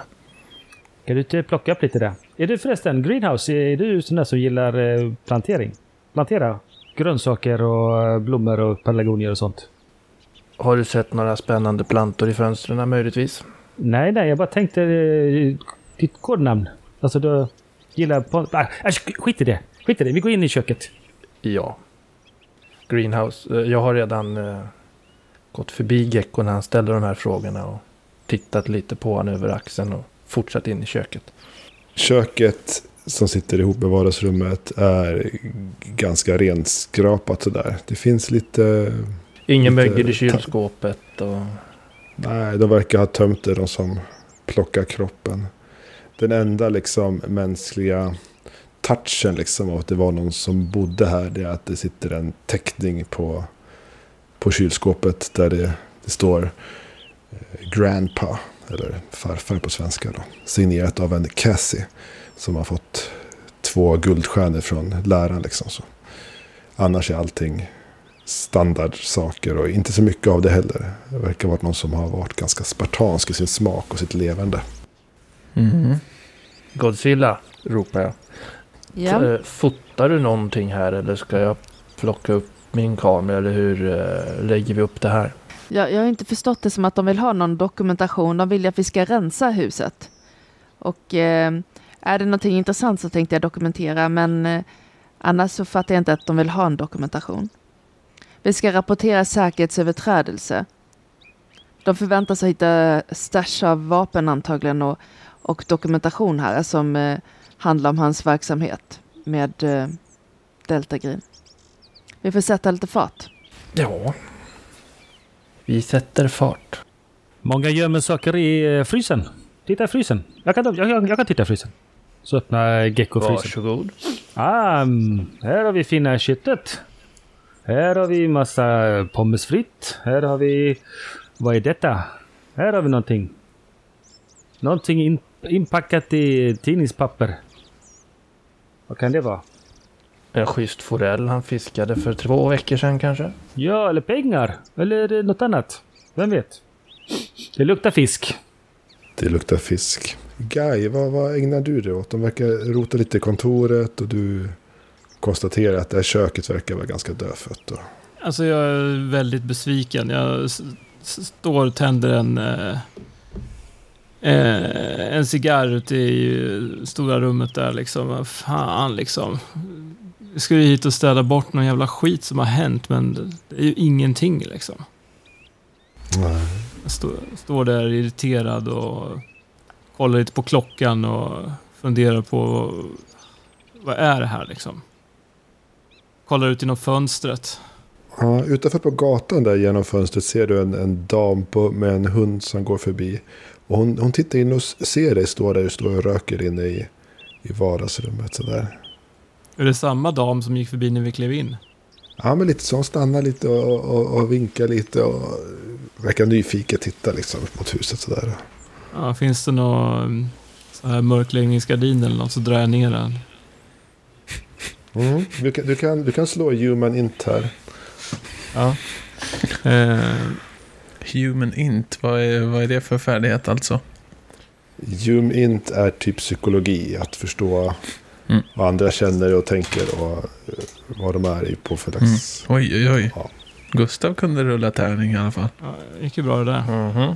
Kan du inte plocka upp lite där? Är du förresten Greenhouse? Är du sån där som gillar eh, plantering? Plantera grönsaker och eh, blommor och pelargonier och sånt? Har du sett några spännande plantor i fönstren möjligtvis? Nej, nej, jag bara tänkte eh, ditt kodnamn. Alltså du gillar... På, ah, äsch, skit i det. Skit i det. Vi går in i köket. Ja. Greenhouse. Eh, Jag har redan eh, gått förbi Gecko när han ställde de här frågorna och tittat lite på honom över axeln och fortsatt in i köket. Köket som sitter ihop med vardagsrummet är ganska renskrapat sådär. Det finns lite... Ingen mögel i kylskåpet och... Nej, de verkar ha tömt det de som plockar kroppen. Den enda liksom mänskliga touchen liksom av att det var någon som bodde här. Det är att det sitter en teckning på, på kylskåpet där det, det står eh, Grandpa, eller farfar på svenska då. Signerat av en Cassie som har fått två guldstjärnor från läraren liksom. Så. Annars är allting standardsaker och inte så mycket av det heller. Det verkar vara någon som har varit ganska spartansk i sin smak och sitt levande. Mm. Godzilla, ropar jag. Ja. Eh, Fotar du någonting här eller ska jag plocka upp min kamera eller hur eh, lägger vi upp det här? Jag, jag har inte förstått det som att de vill ha någon dokumentation. De vill att vi ska rensa huset. Och eh, är det någonting intressant så tänkte jag dokumentera, men eh, annars så fattar jag inte att de vill ha en dokumentation. Vi ska rapportera säkerhetsöverträdelse. De förväntar sig hitta stash av vapen antagligen och, och dokumentation här som eh, handlar om hans verksamhet med eh, Delta Green. Vi får sätta lite fart. Ja. Vi sätter fart. Många gömmer saker i eh, frysen. Titta i frysen. Jag kan, jag, jag, jag kan titta i frysen. Så öppnar Gecko frysen. Varsågod. Ah, här har vi fina köttet. Här har vi massa pommes fritt. Här har vi... Vad är detta? Här har vi någonting. Någonting in, inpackat i tidningspapper. Vad kan det vara? En schysst forell han fiskade för två veckor sedan kanske. Ja, eller pengar. Eller något annat. Vem vet? Det luktar fisk. Det luktar fisk. Guy, vad, vad ägnar du dig åt? De verkar rota lite i kontoret och du konstaterar att det här köket verkar vara ganska dödfött. Och... Alltså jag är väldigt besviken. Jag står och tänder en, eh, en cigarr ute i stora rummet där liksom. Fan liksom. Jag skulle hit och städa bort någon jävla skit som har hänt men det är ju ingenting liksom. Nej. Jag står, står där irriterad och kollar lite på klockan och funderar på vad är det här liksom. Kollar ut genom fönstret. Ja, utanför på gatan där genom fönstret ser du en, en dam på, med en hund som går förbi. Och hon, hon tittar in och ser dig stå där du står och röker inne i, i vardagsrummet. Sådär. Är det samma dam som gick förbi när vi klev in? Ja, men lite så. Hon stannar lite och, och, och vinkar lite och verkar nyfiken titta liksom mot huset sådär. Ja, finns det någon mm, så här mörkläggningsgardin eller något så drar jag ner den. Mm. Du, kan, du, kan, du kan slå human int här. Ja. Eh, Human int, vad är, vad är det för färdighet alltså? Hum int är typ psykologi. Att förstå Mm. vad andra känner och tänker och eh, vad de är i på för Mm. Oj, oj, oj. Ja. Gustav kunde rulla tärning i alla fall. ja, det gick ju bra det där. Mhm.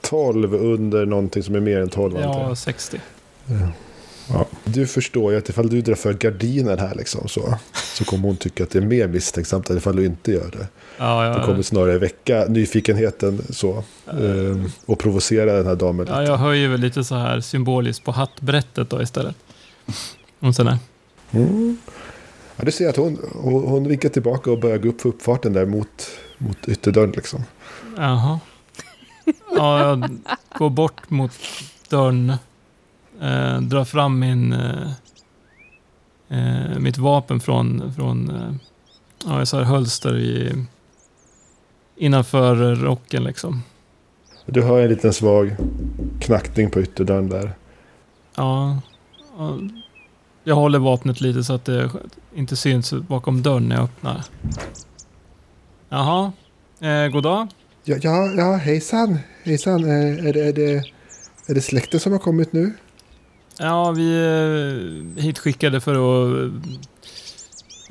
12 under någonting som är mer än 12 antar jag. Ja, 60. Ja. Du förstår ju att ifall du drar för gardinen här liksom så, så kommer hon tycka att det är mer misstänksamt än ifall du inte gör det. Ja, Det ja, kommer snarare väcka nyfikenheten så eh, och provocera den här damen ja, lite. jag höjer väl lite så här symboliskt på hattbrättet då istället. Och sen är. Mm. Ja, du ser att hon, hon, hon vinkar tillbaka och börjar gå upp för uppfarten där mot, mot ytterdörren liksom. Jaha. Ja, jag går bort mot dörren. Eh, drar fram min... Eh, eh, mitt vapen från... från eh, ja, jag sa hölster i... Innanför rocken liksom. Du hör en liten svag knackning på ytterdörren där. Ja. ja. Jag håller vapnet lite så att det inte syns bakom dörren när jag öppnar. Jaha. Eh, god dag. Ja, ja, ja hejsan, hejsan. Eh, Är det, är, det, är det släkten som har kommit nu? Ja, vi är hitskickade för att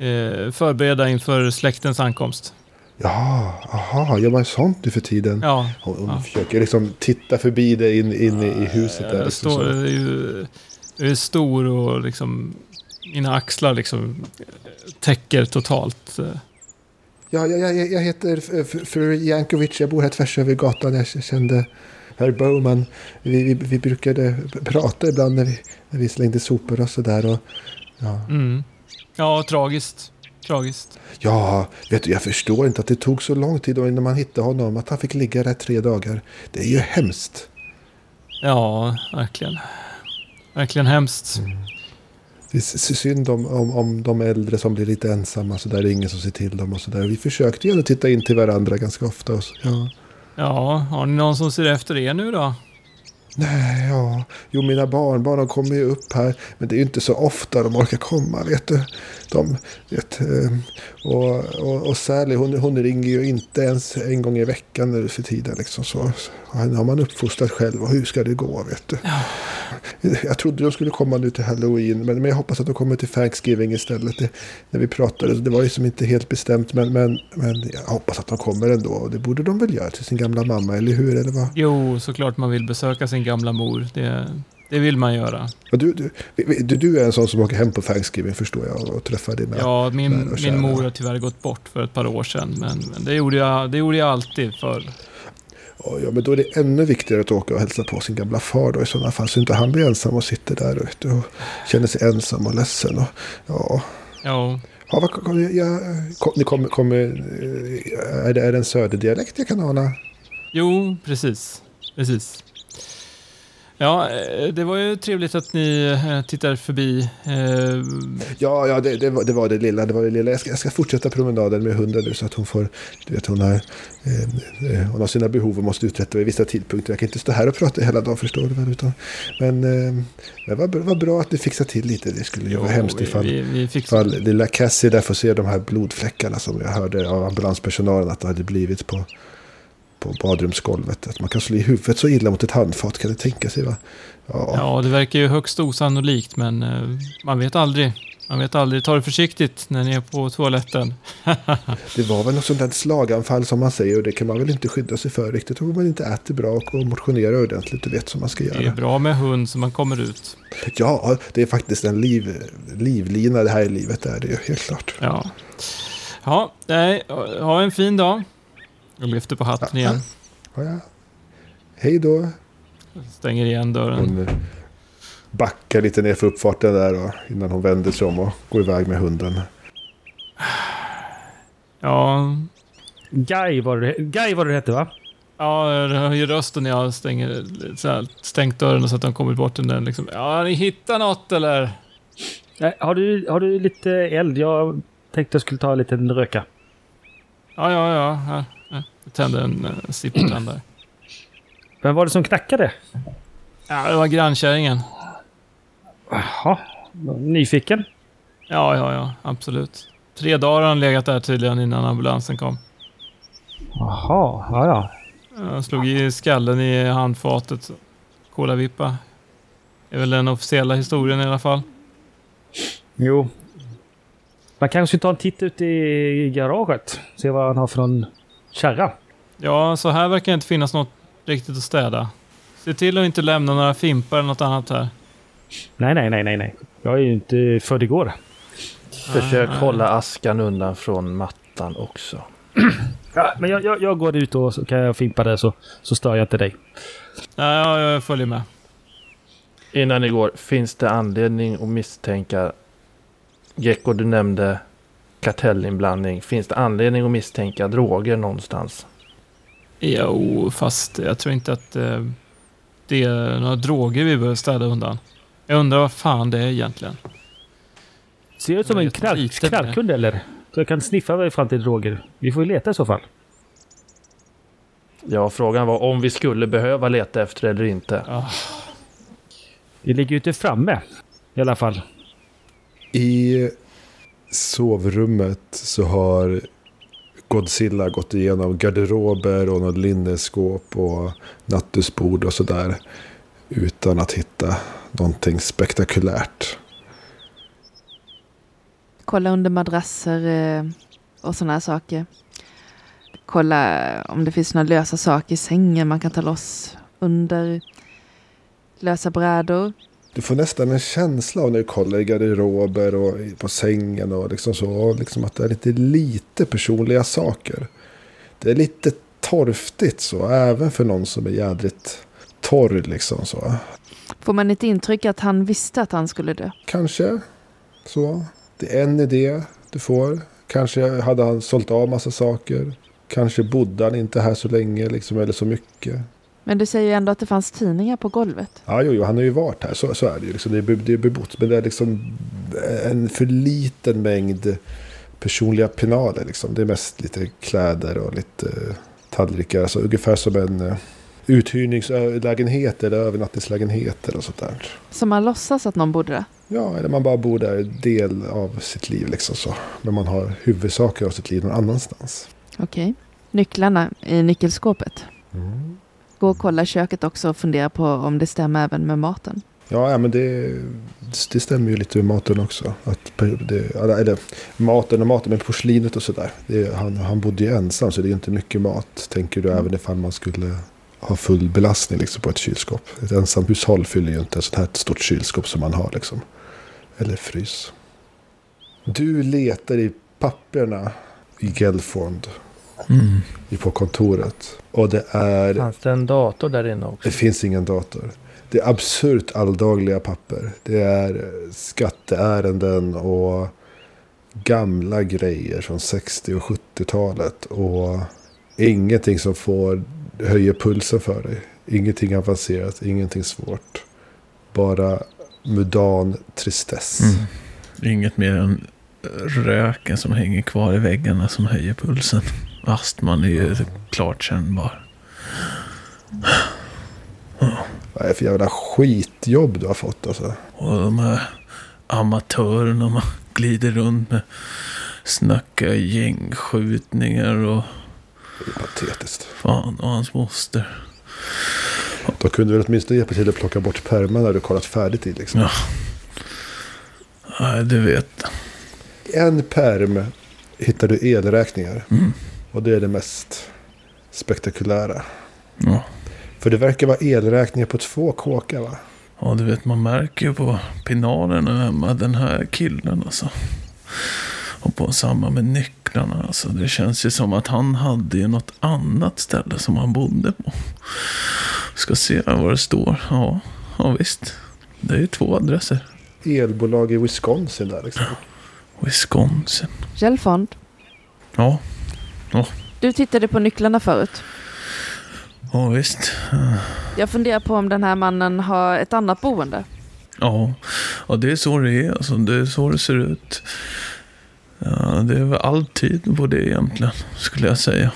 eh, förbereda inför släktens ankomst. Ja, aha, gör man sånt nu för tiden? Ja, Hon, hon Ja. försöker liksom titta förbi dig in, in i, huset där. jag Liksom, står, är ju, jag är stor och liksom mina axlar liksom täcker totalt. eh. Ja, ja, ja, jag heter fru Jankovic, jag bor här tvärs över gatan. Jag kände herr Bowman. Vi, vi, vi brukade prata ibland när vi, när vi slängde sopor och sådär. Och, ja. Mm. Ja, tragiskt. Tragiskt. ja, vet du, jag förstår inte att det tog så lång tid innan man hittade honom. Att han fick ligga där tre dagar. Det är ju hemskt. Ja, verkligen. Verkligen hemskt. det är synd om, om, om de äldre som blir lite ensamma. Så där är ingen som ser till dem och så där. Vi försökte ju ändå titta in till varandra ganska ofta. Och så, ja. Ja, har ni någon som ser efter er nu då? Nej, ja. Jo, mina barnbarn de kommer ju upp här. Men det är ju inte så ofta de orkar komma, vet du. De, vet, eh, och, och, och Sally, hon, hon ringer ju inte ens en gång i veckan nu för tiden. Liksom, så. Henne har man uppfostrat själv och hur ska det gå, vet du. Jag trodde de skulle komma nu till Halloween, men, men jag hoppas att de kommer till Thanksgiving istället. Det, när vi pratade, det var ju som inte helt bestämt, men, men, men jag hoppas att de kommer ändå. Och det borde de väl göra till sin gamla mamma, eller hur? Eller vad? Jo, såklart man vill besöka sin gamla mor. Det, det vill man göra. Och du, du, du, du är en sån som åker hem på Thanksgiving förstår jag och träffar dina... Ja, min, och min mor har tyvärr gått bort för ett par år sedan. Men, men det, gjorde jag, det gjorde jag alltid förr. Ja, men då är det ännu viktigare att åka och hälsa på sin gamla far då i sådana fall. Så inte han blir ensam och sitter där du, och känner sig ensam och ledsen. Och, ja, Ja, ja vad, kom, jag, kom, ni kommer, kommer, eh, är, det, är det en söderdialekt jag kan ana? jo, precis. Precis. Ja, eh, det var ju trevligt att ni eh, tittar förbi. Eh, Ja, ja det, det, var, det var det lilla. Det var det lilla. Jag, ska, jag ska fortsätta promenaden med hunden nu så att hon får... Du vet, hon har, eh, hon har sina behov och måste uträtta vid vissa tidpunkter. Jag kan inte stå här och prata hela dagen förstår du väl. Utan, men eh, det var, var bra att ni fixade till lite. Det skulle ju vara hemskt ifall... vi, vi Ifall lilla Cassie där får se de här blodfläckarna som jag hörde av ambulanspersonalen att det hade blivit på, på badrumsgolvet. Att man kan slå i huvudet så illa mot ett handfat, kan det tänka sig va? Ja, Ja, det verkar ju högst osannolikt, men eh, man vet aldrig. Man vet aldrig. Ta det försiktigt när ni är på toaletten. det var väl något sånt där slaganfall som man säger och det kan man väl inte skydda sig för riktigt. Om man inte äter bra och, och motionerar ordentligt, du vet som man ska Det är göra. bra med hund så man kommer ut. Ja, det är faktiskt en liv, livlina det här i livet, det är det ju helt klart. Ja. Ja, nej, ha en fin dag. Jag lyfter på hatten igen. Ja, ja. Hej då. Stänger igen dörren. Hon backar lite ner för uppfarten där och, innan hon vänder sig om och går iväg med hunden. Ja, Guy var det, Guy var det hette va? ja jag hör ju rösten när jag stänger, så här, stängt dörren så att de kommer bort den. Liksom. Ja, ni hittar något eller? Nej, Har du, har du lite eld? Jag tänkte jag skulle ta en liten röka. Ja, ja, ja. Här. Tände en uh, sipptänd där. Vem var det som knackade? Ja, det var grannkärringen. Jaha, nyfiken. Ja, ja, ja. Absolut. Tre dagar har han legat där tydligen innan ambulansen kom. Jaha, ja ja. Jag slog i skallen i handfatet. Kolavippa. Det är väl den officiella historien i alla fall. Jo. Man kanske ska ta en titt ut i garaget. Se vad han har för någon kärra. Ja, så här verkar det inte finnas något riktigt att städa. Se till att inte lämna några fimpar eller något annat här. Nej, nej, nej, nej, nej. Jag är ju inte född igår. Försök hålla askan undan från mattan också. Ja, men jag, jag, jag går ut och så kan jag fimpa det så, så stör jag inte dig. Nej, ja, jag följer med. Innan ni går, finns det anledning att misstänka... Gecko, du nämnde kartellinblandning. Finns det anledning att misstänka droger någonstans? Jo, fast jag tror inte att eh, det är några droger vi behöver städa undan. Jag undrar vad fan det är egentligen. Ser ut som en knark, knarkhund eller? Så jag kan sniffa mig fram till droger. Vi får ju leta i så fall. Ja, frågan var om vi skulle behöva leta efter det eller inte. Ah, Vi ligger ju inte framme. I alla fall. I sovrummet så har Godzilla gått igenom garderober och något linneskåp och nattduksbord och sådär. Utan att hitta någonting spektakulärt. Kolla under madrasser eh, och sådana saker. Kolla om det finns några lösa saker i sängen man kan ta loss under. Lösa brädor. Du får nästan en känsla av när du kollar i garderober och på sängen och liksom så. Liksom att det är lite, lite personliga saker. Det är lite torftigt så. Även för någon som är jädrigt torr liksom så. Får man ett intryck att han visste att han skulle dö? Kanske. Så. Det är en idé du får. Kanske hade han sålt av massa saker. Kanske bodde han inte här så länge liksom, eller så mycket. Men du säger ju ändå att det fanns tidningar på golvet. Ja, jo, jo, han har ju varit här. Så, så är det ju. Liksom, det, är, det är bebott. Men det är liksom en för liten mängd personliga penaler. Liksom. Det är mest lite kläder och lite eh, tallrikar. Alltså, ungefär som en eh, uthyrningslägenhet eller övernattningslägenhet eller sånt där. Så man låtsas att någon bodde där. Ja, eller man bara bor där del av sitt liv. Liksom så. Men man har huvudsaker av sitt liv någon annanstans. Okej. Nycklarna i nyckelskåpet. Gå och kolla köket också och fundera på om det stämmer även med maten. Ja, men det, det stämmer ju lite med maten också. Att det, eller, maten och maten, men porslinet och sådär. Han, han bodde ju ensam så det är inte mycket mat. Tänker du även ifall man skulle ha full belastning liksom, på ett kylskåp. Ett ensamt hushåll fyller ju inte ett sånt här stort kylskåp som man har. Liksom. Eller frys. Du letar i papperna i Gelfond. Mm. i- På kontoret. Och det är... Fanns det en dator där inne också? Det finns ingen dator. Det är absurt alldagliga papper. Det är skatteärenden och gamla grejer från 60 och 70-talet. Och ingenting som får höjer pulsen för dig. Ingenting avancerat, ingenting svårt. Bara mudan tristess. Mm. Inget mer än röken som hänger kvar i väggarna som höjer pulsen. Astman är ju klart kännbar. Vad är det för jävla skitjobb du har fått alltså? Och de här amatörerna man glider runt med snacka gängskjutningar och Det är patetiskt. fan och hans moster. Då kunde du väl åtminstone hjälpa till att plocka bort pärmarna när du kollat färdigt i. Liksom. Ja. Nej, du vet. en perm hittar du elräkningar. Mm. Och det är det mest spektakulära. Ja. För det verkar vara elräkningar på två kåkar va? Ja, du vet, man märker ju på pinalerna hemma, den här killen alltså. Och på samma med nycklarna. Alltså. Det känns ju som att han hade ju något annat ställe som han bodde på. Ska se vad det står. Ja, ja visst. Det är ju två adresser. Elbolag i Wisconsin där liksom. Wisconsin. Gelfond, Ja, du tittade på nycklarna förut. ja visst. Jag funderar på om den här mannen har ett annat boende. Ja, ja det är så det är. Alltså, det är så det ser ut. Ja, det är väl alltid på det egentligen, skulle jag säga.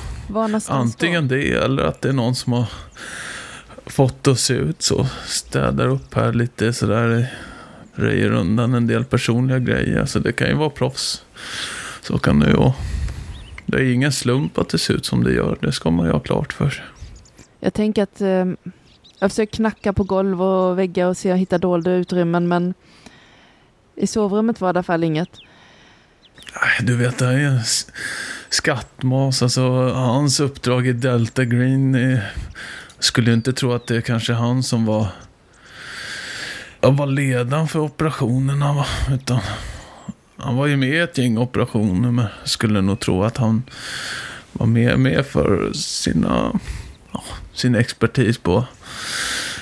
Antingen det eller att det är någon som har fått det att se ut så. Städar upp här lite sådär. Röjer undan en del personliga grejer. Så det kan ju vara proffs. Så kan det ju vara. Det är ingen slump att det ser ut som det gör. Det ska man ju ha klart för sig. Jag tänker att eh, jag försöker knacka på golv och väggar och se om jag hittar dolda utrymmen men i sovrummet var det i alla fall inget. Du vet, det här är en skattmas. Alltså, hans uppdrag i Delta Green. eh, skulle inte tro att det är kanske han som var, var ledaren för operationerna. Va? Utan han var ju med i ett gäng operationer. Men skulle nog tro att han var med, med för sina, ja, sin expertis på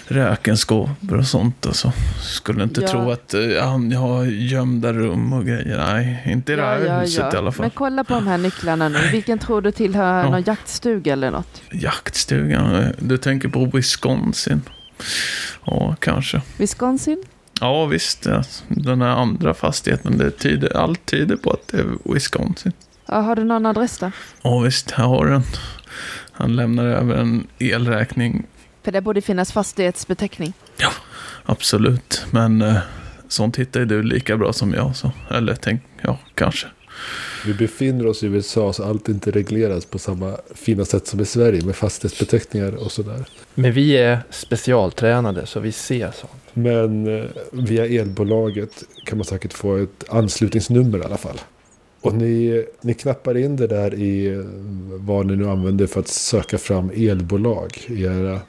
räkenskaper och sånt. Alltså. Skulle inte Ja. tro att eh, han har gömda rum och grejer. Nej, inte i det här huset i alla fall. Men kolla på de här nycklarna nu. Vilken tror du tillhör Ja. någon jaktstuga eller något? Jaktstugan, du tänker på Wisconsin? Ja, kanske. Wisconsin? Ja, visst. Ja. Den här andra fastigheten, det tyder, allt tyder på att det är Wisconsin. Ja, har du någon adress där? Ja, visst. Här har den. Han lämnar över en elräkning. För det borde finnas fastighetsbeteckning. Absolut. Men eh, sånt hittar ju du lika bra som jag. Så. Eller tänk, ja, kanske. Vi befinner oss i USA så allt inte regleras på samma fina sätt som i Sverige med fastighetsbeteckningar och sådär. Men vi är specialtränade så vi ser sånt. Men eh, via elbolaget kan man säkert få ett anslutningsnummer i alla fall. Och ni, ni knappar in det där i eh, vad ni nu använder för att söka fram elbolag i era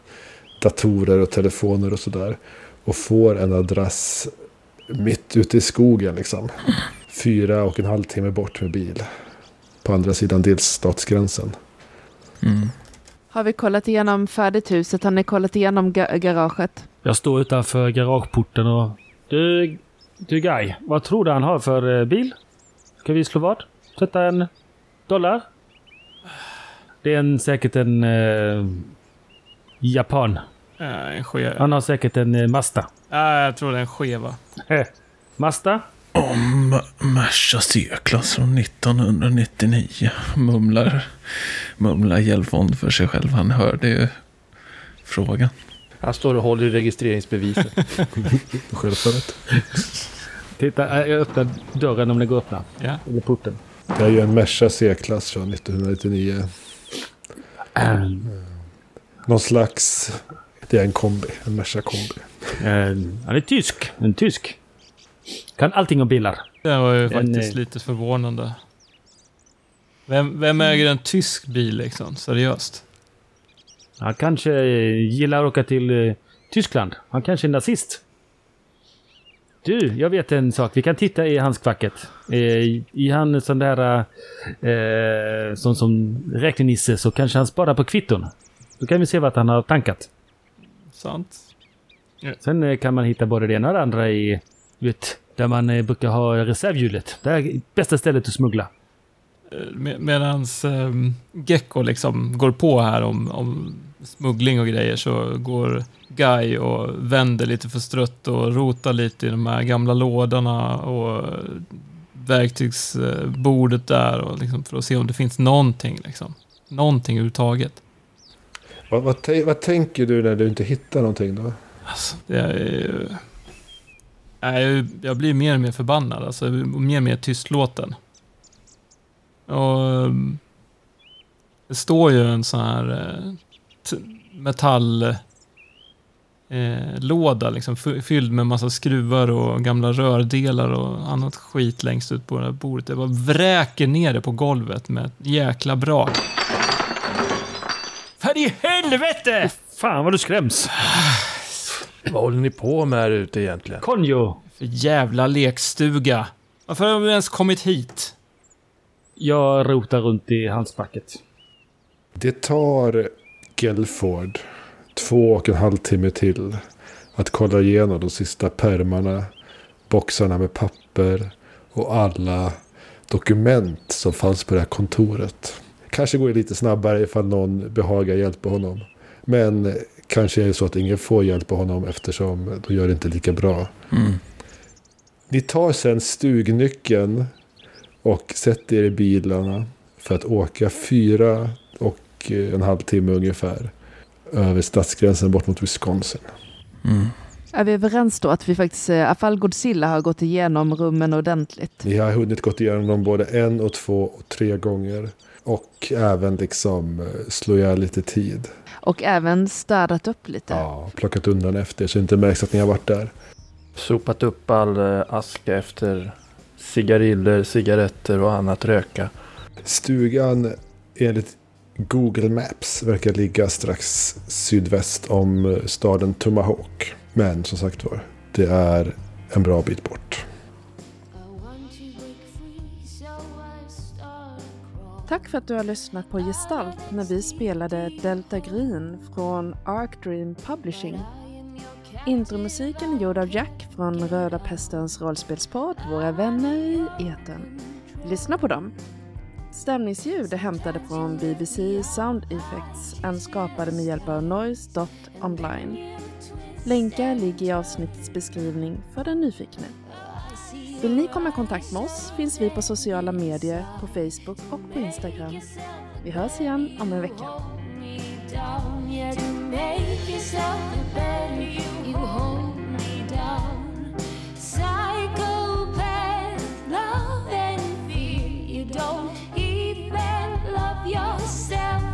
datorer och telefoner och sådär. Och får en adress mitt ute i skogen liksom. Fyra och en halv timme bort med bil. På andra sidan delstatsgränsen. Mm. Har vi kollat igenom färdigt huset? Har ni kollat igenom ga- garaget? Jag står utanför garageporten och... Du, du Guy, vad tror du han har för eh, bil? Ska vi slå vad? Sätta en dollar? Det är en, säkert en... Eh, Japan. Äh, en. Han har säkert en eh, Mazda. Äh, jag tror det är en. Eh, Mazda? Om Merca C-klass från 1999. Mumlar, mumlar Hjälfond för sig själv. Han hörde ju frågan. Han står och håller i registreringsbeviset. Självfallet. Titta, jag öppnar dörren om den går att öppna. Ja. Eller porten. Det är ju en Merca C-klass från 1999. Någon slags... Det är en kombi. En Merca kombi. Han är tysk. En tysk. Kan allting om bilar. Det var ju Den, faktiskt eh, lite förvånande. Vem, vem äger en tysk bil liksom? Seriöst? Han kanske eh, gillar att åka till eh, Tyskland. Han kanske är nazist. Du, jag vet en sak. Vi kan titta i handskfacket. Eh, I han sån där... Eh, sån som räknenisse så kanske han sparar på kvitton. Då kan vi se vart han har tankat. Sant? Sen kan man hitta både det ena och det andra i... Vet, där man eh, brukar ha reservhjulet. Det är bästa stället att smuggla. Med, medans um, Gecko liksom går på här om, om smuggling och grejer så går Guy och vänder lite förstrött och rotar lite i de här gamla lådorna och verktygsbordet där och liksom för att se om det finns någonting liksom. Någonting överhuvudtaget. Vad, vad, vad tänker du när du inte hittar någonting då? Alltså, det är ju... Nej, jag- jag blir mer och mer förbannad. Alltså, mer och mer tystlåten. Och... um, Det står ju en sån här eh, metall... Eh, låda liksom fy- fylld med massa skruvar och gamla rördelar och annat skit längst ut på det här bordet. Jag bara vräker ner det på golvet med ett jäkla brak. För i helvete! Fan vad du skräms! Vad håller ni på med här ute egentligen? Konjo! För jävla lekstuga. Varför har vi ens kommit hit? Jag rotar runt i handskfacket. Det tar Gelford två och en halv timme till att kolla igenom de sista pärmarna, boxarna med papper och alla dokument som fanns på det här kontoret. Kanske går det lite snabbare ifall någon behagar hjälpa honom. Men kanske är det så att ingen får hjälpa honom eftersom då gör det inte lika bra. Ni tar sen stugnyckeln och sätter er i bilarna för att åka fyra och en halv timme ungefär över stadsgränsen bort mot Wisconsin. Är vi överens då att vi faktiskt, eh, i alla fall Godzilla har gått igenom rummen ordentligt? Ni har hunnit gått igenom dem både en och två och tre gånger. Och även liksom eh, slå ihjäl lite tid. Och även städat upp lite. Ja, plockat undan efter så det inte märks att ni har varit där. Sopat upp all eh, aska efter cigariller, cigaretter och annat röka. Stugan enligt Google Maps verkar ligga strax sydväst om eh, staden Tomahawk. Men som sagt var, det är en bra bit bort. Tack för att du har lyssnat på Gestalt när vi spelade Delta Green från Arc Dream Publishing. Intromusiken är gjord av Jack från Röda Pestens rollspelspodd Våra vänner i etern. Lyssna på dem! Stämningsljud är hämtade från BBC Sound Effects och skapade med hjälp av Noise.online. Länkar ligger i avsnittets beskrivning för den nyfikne. Vill ni komma i kontakt med oss finns vi på sociala medier, på Facebook och på Instagram. Vi hörs igen om en vecka. yourself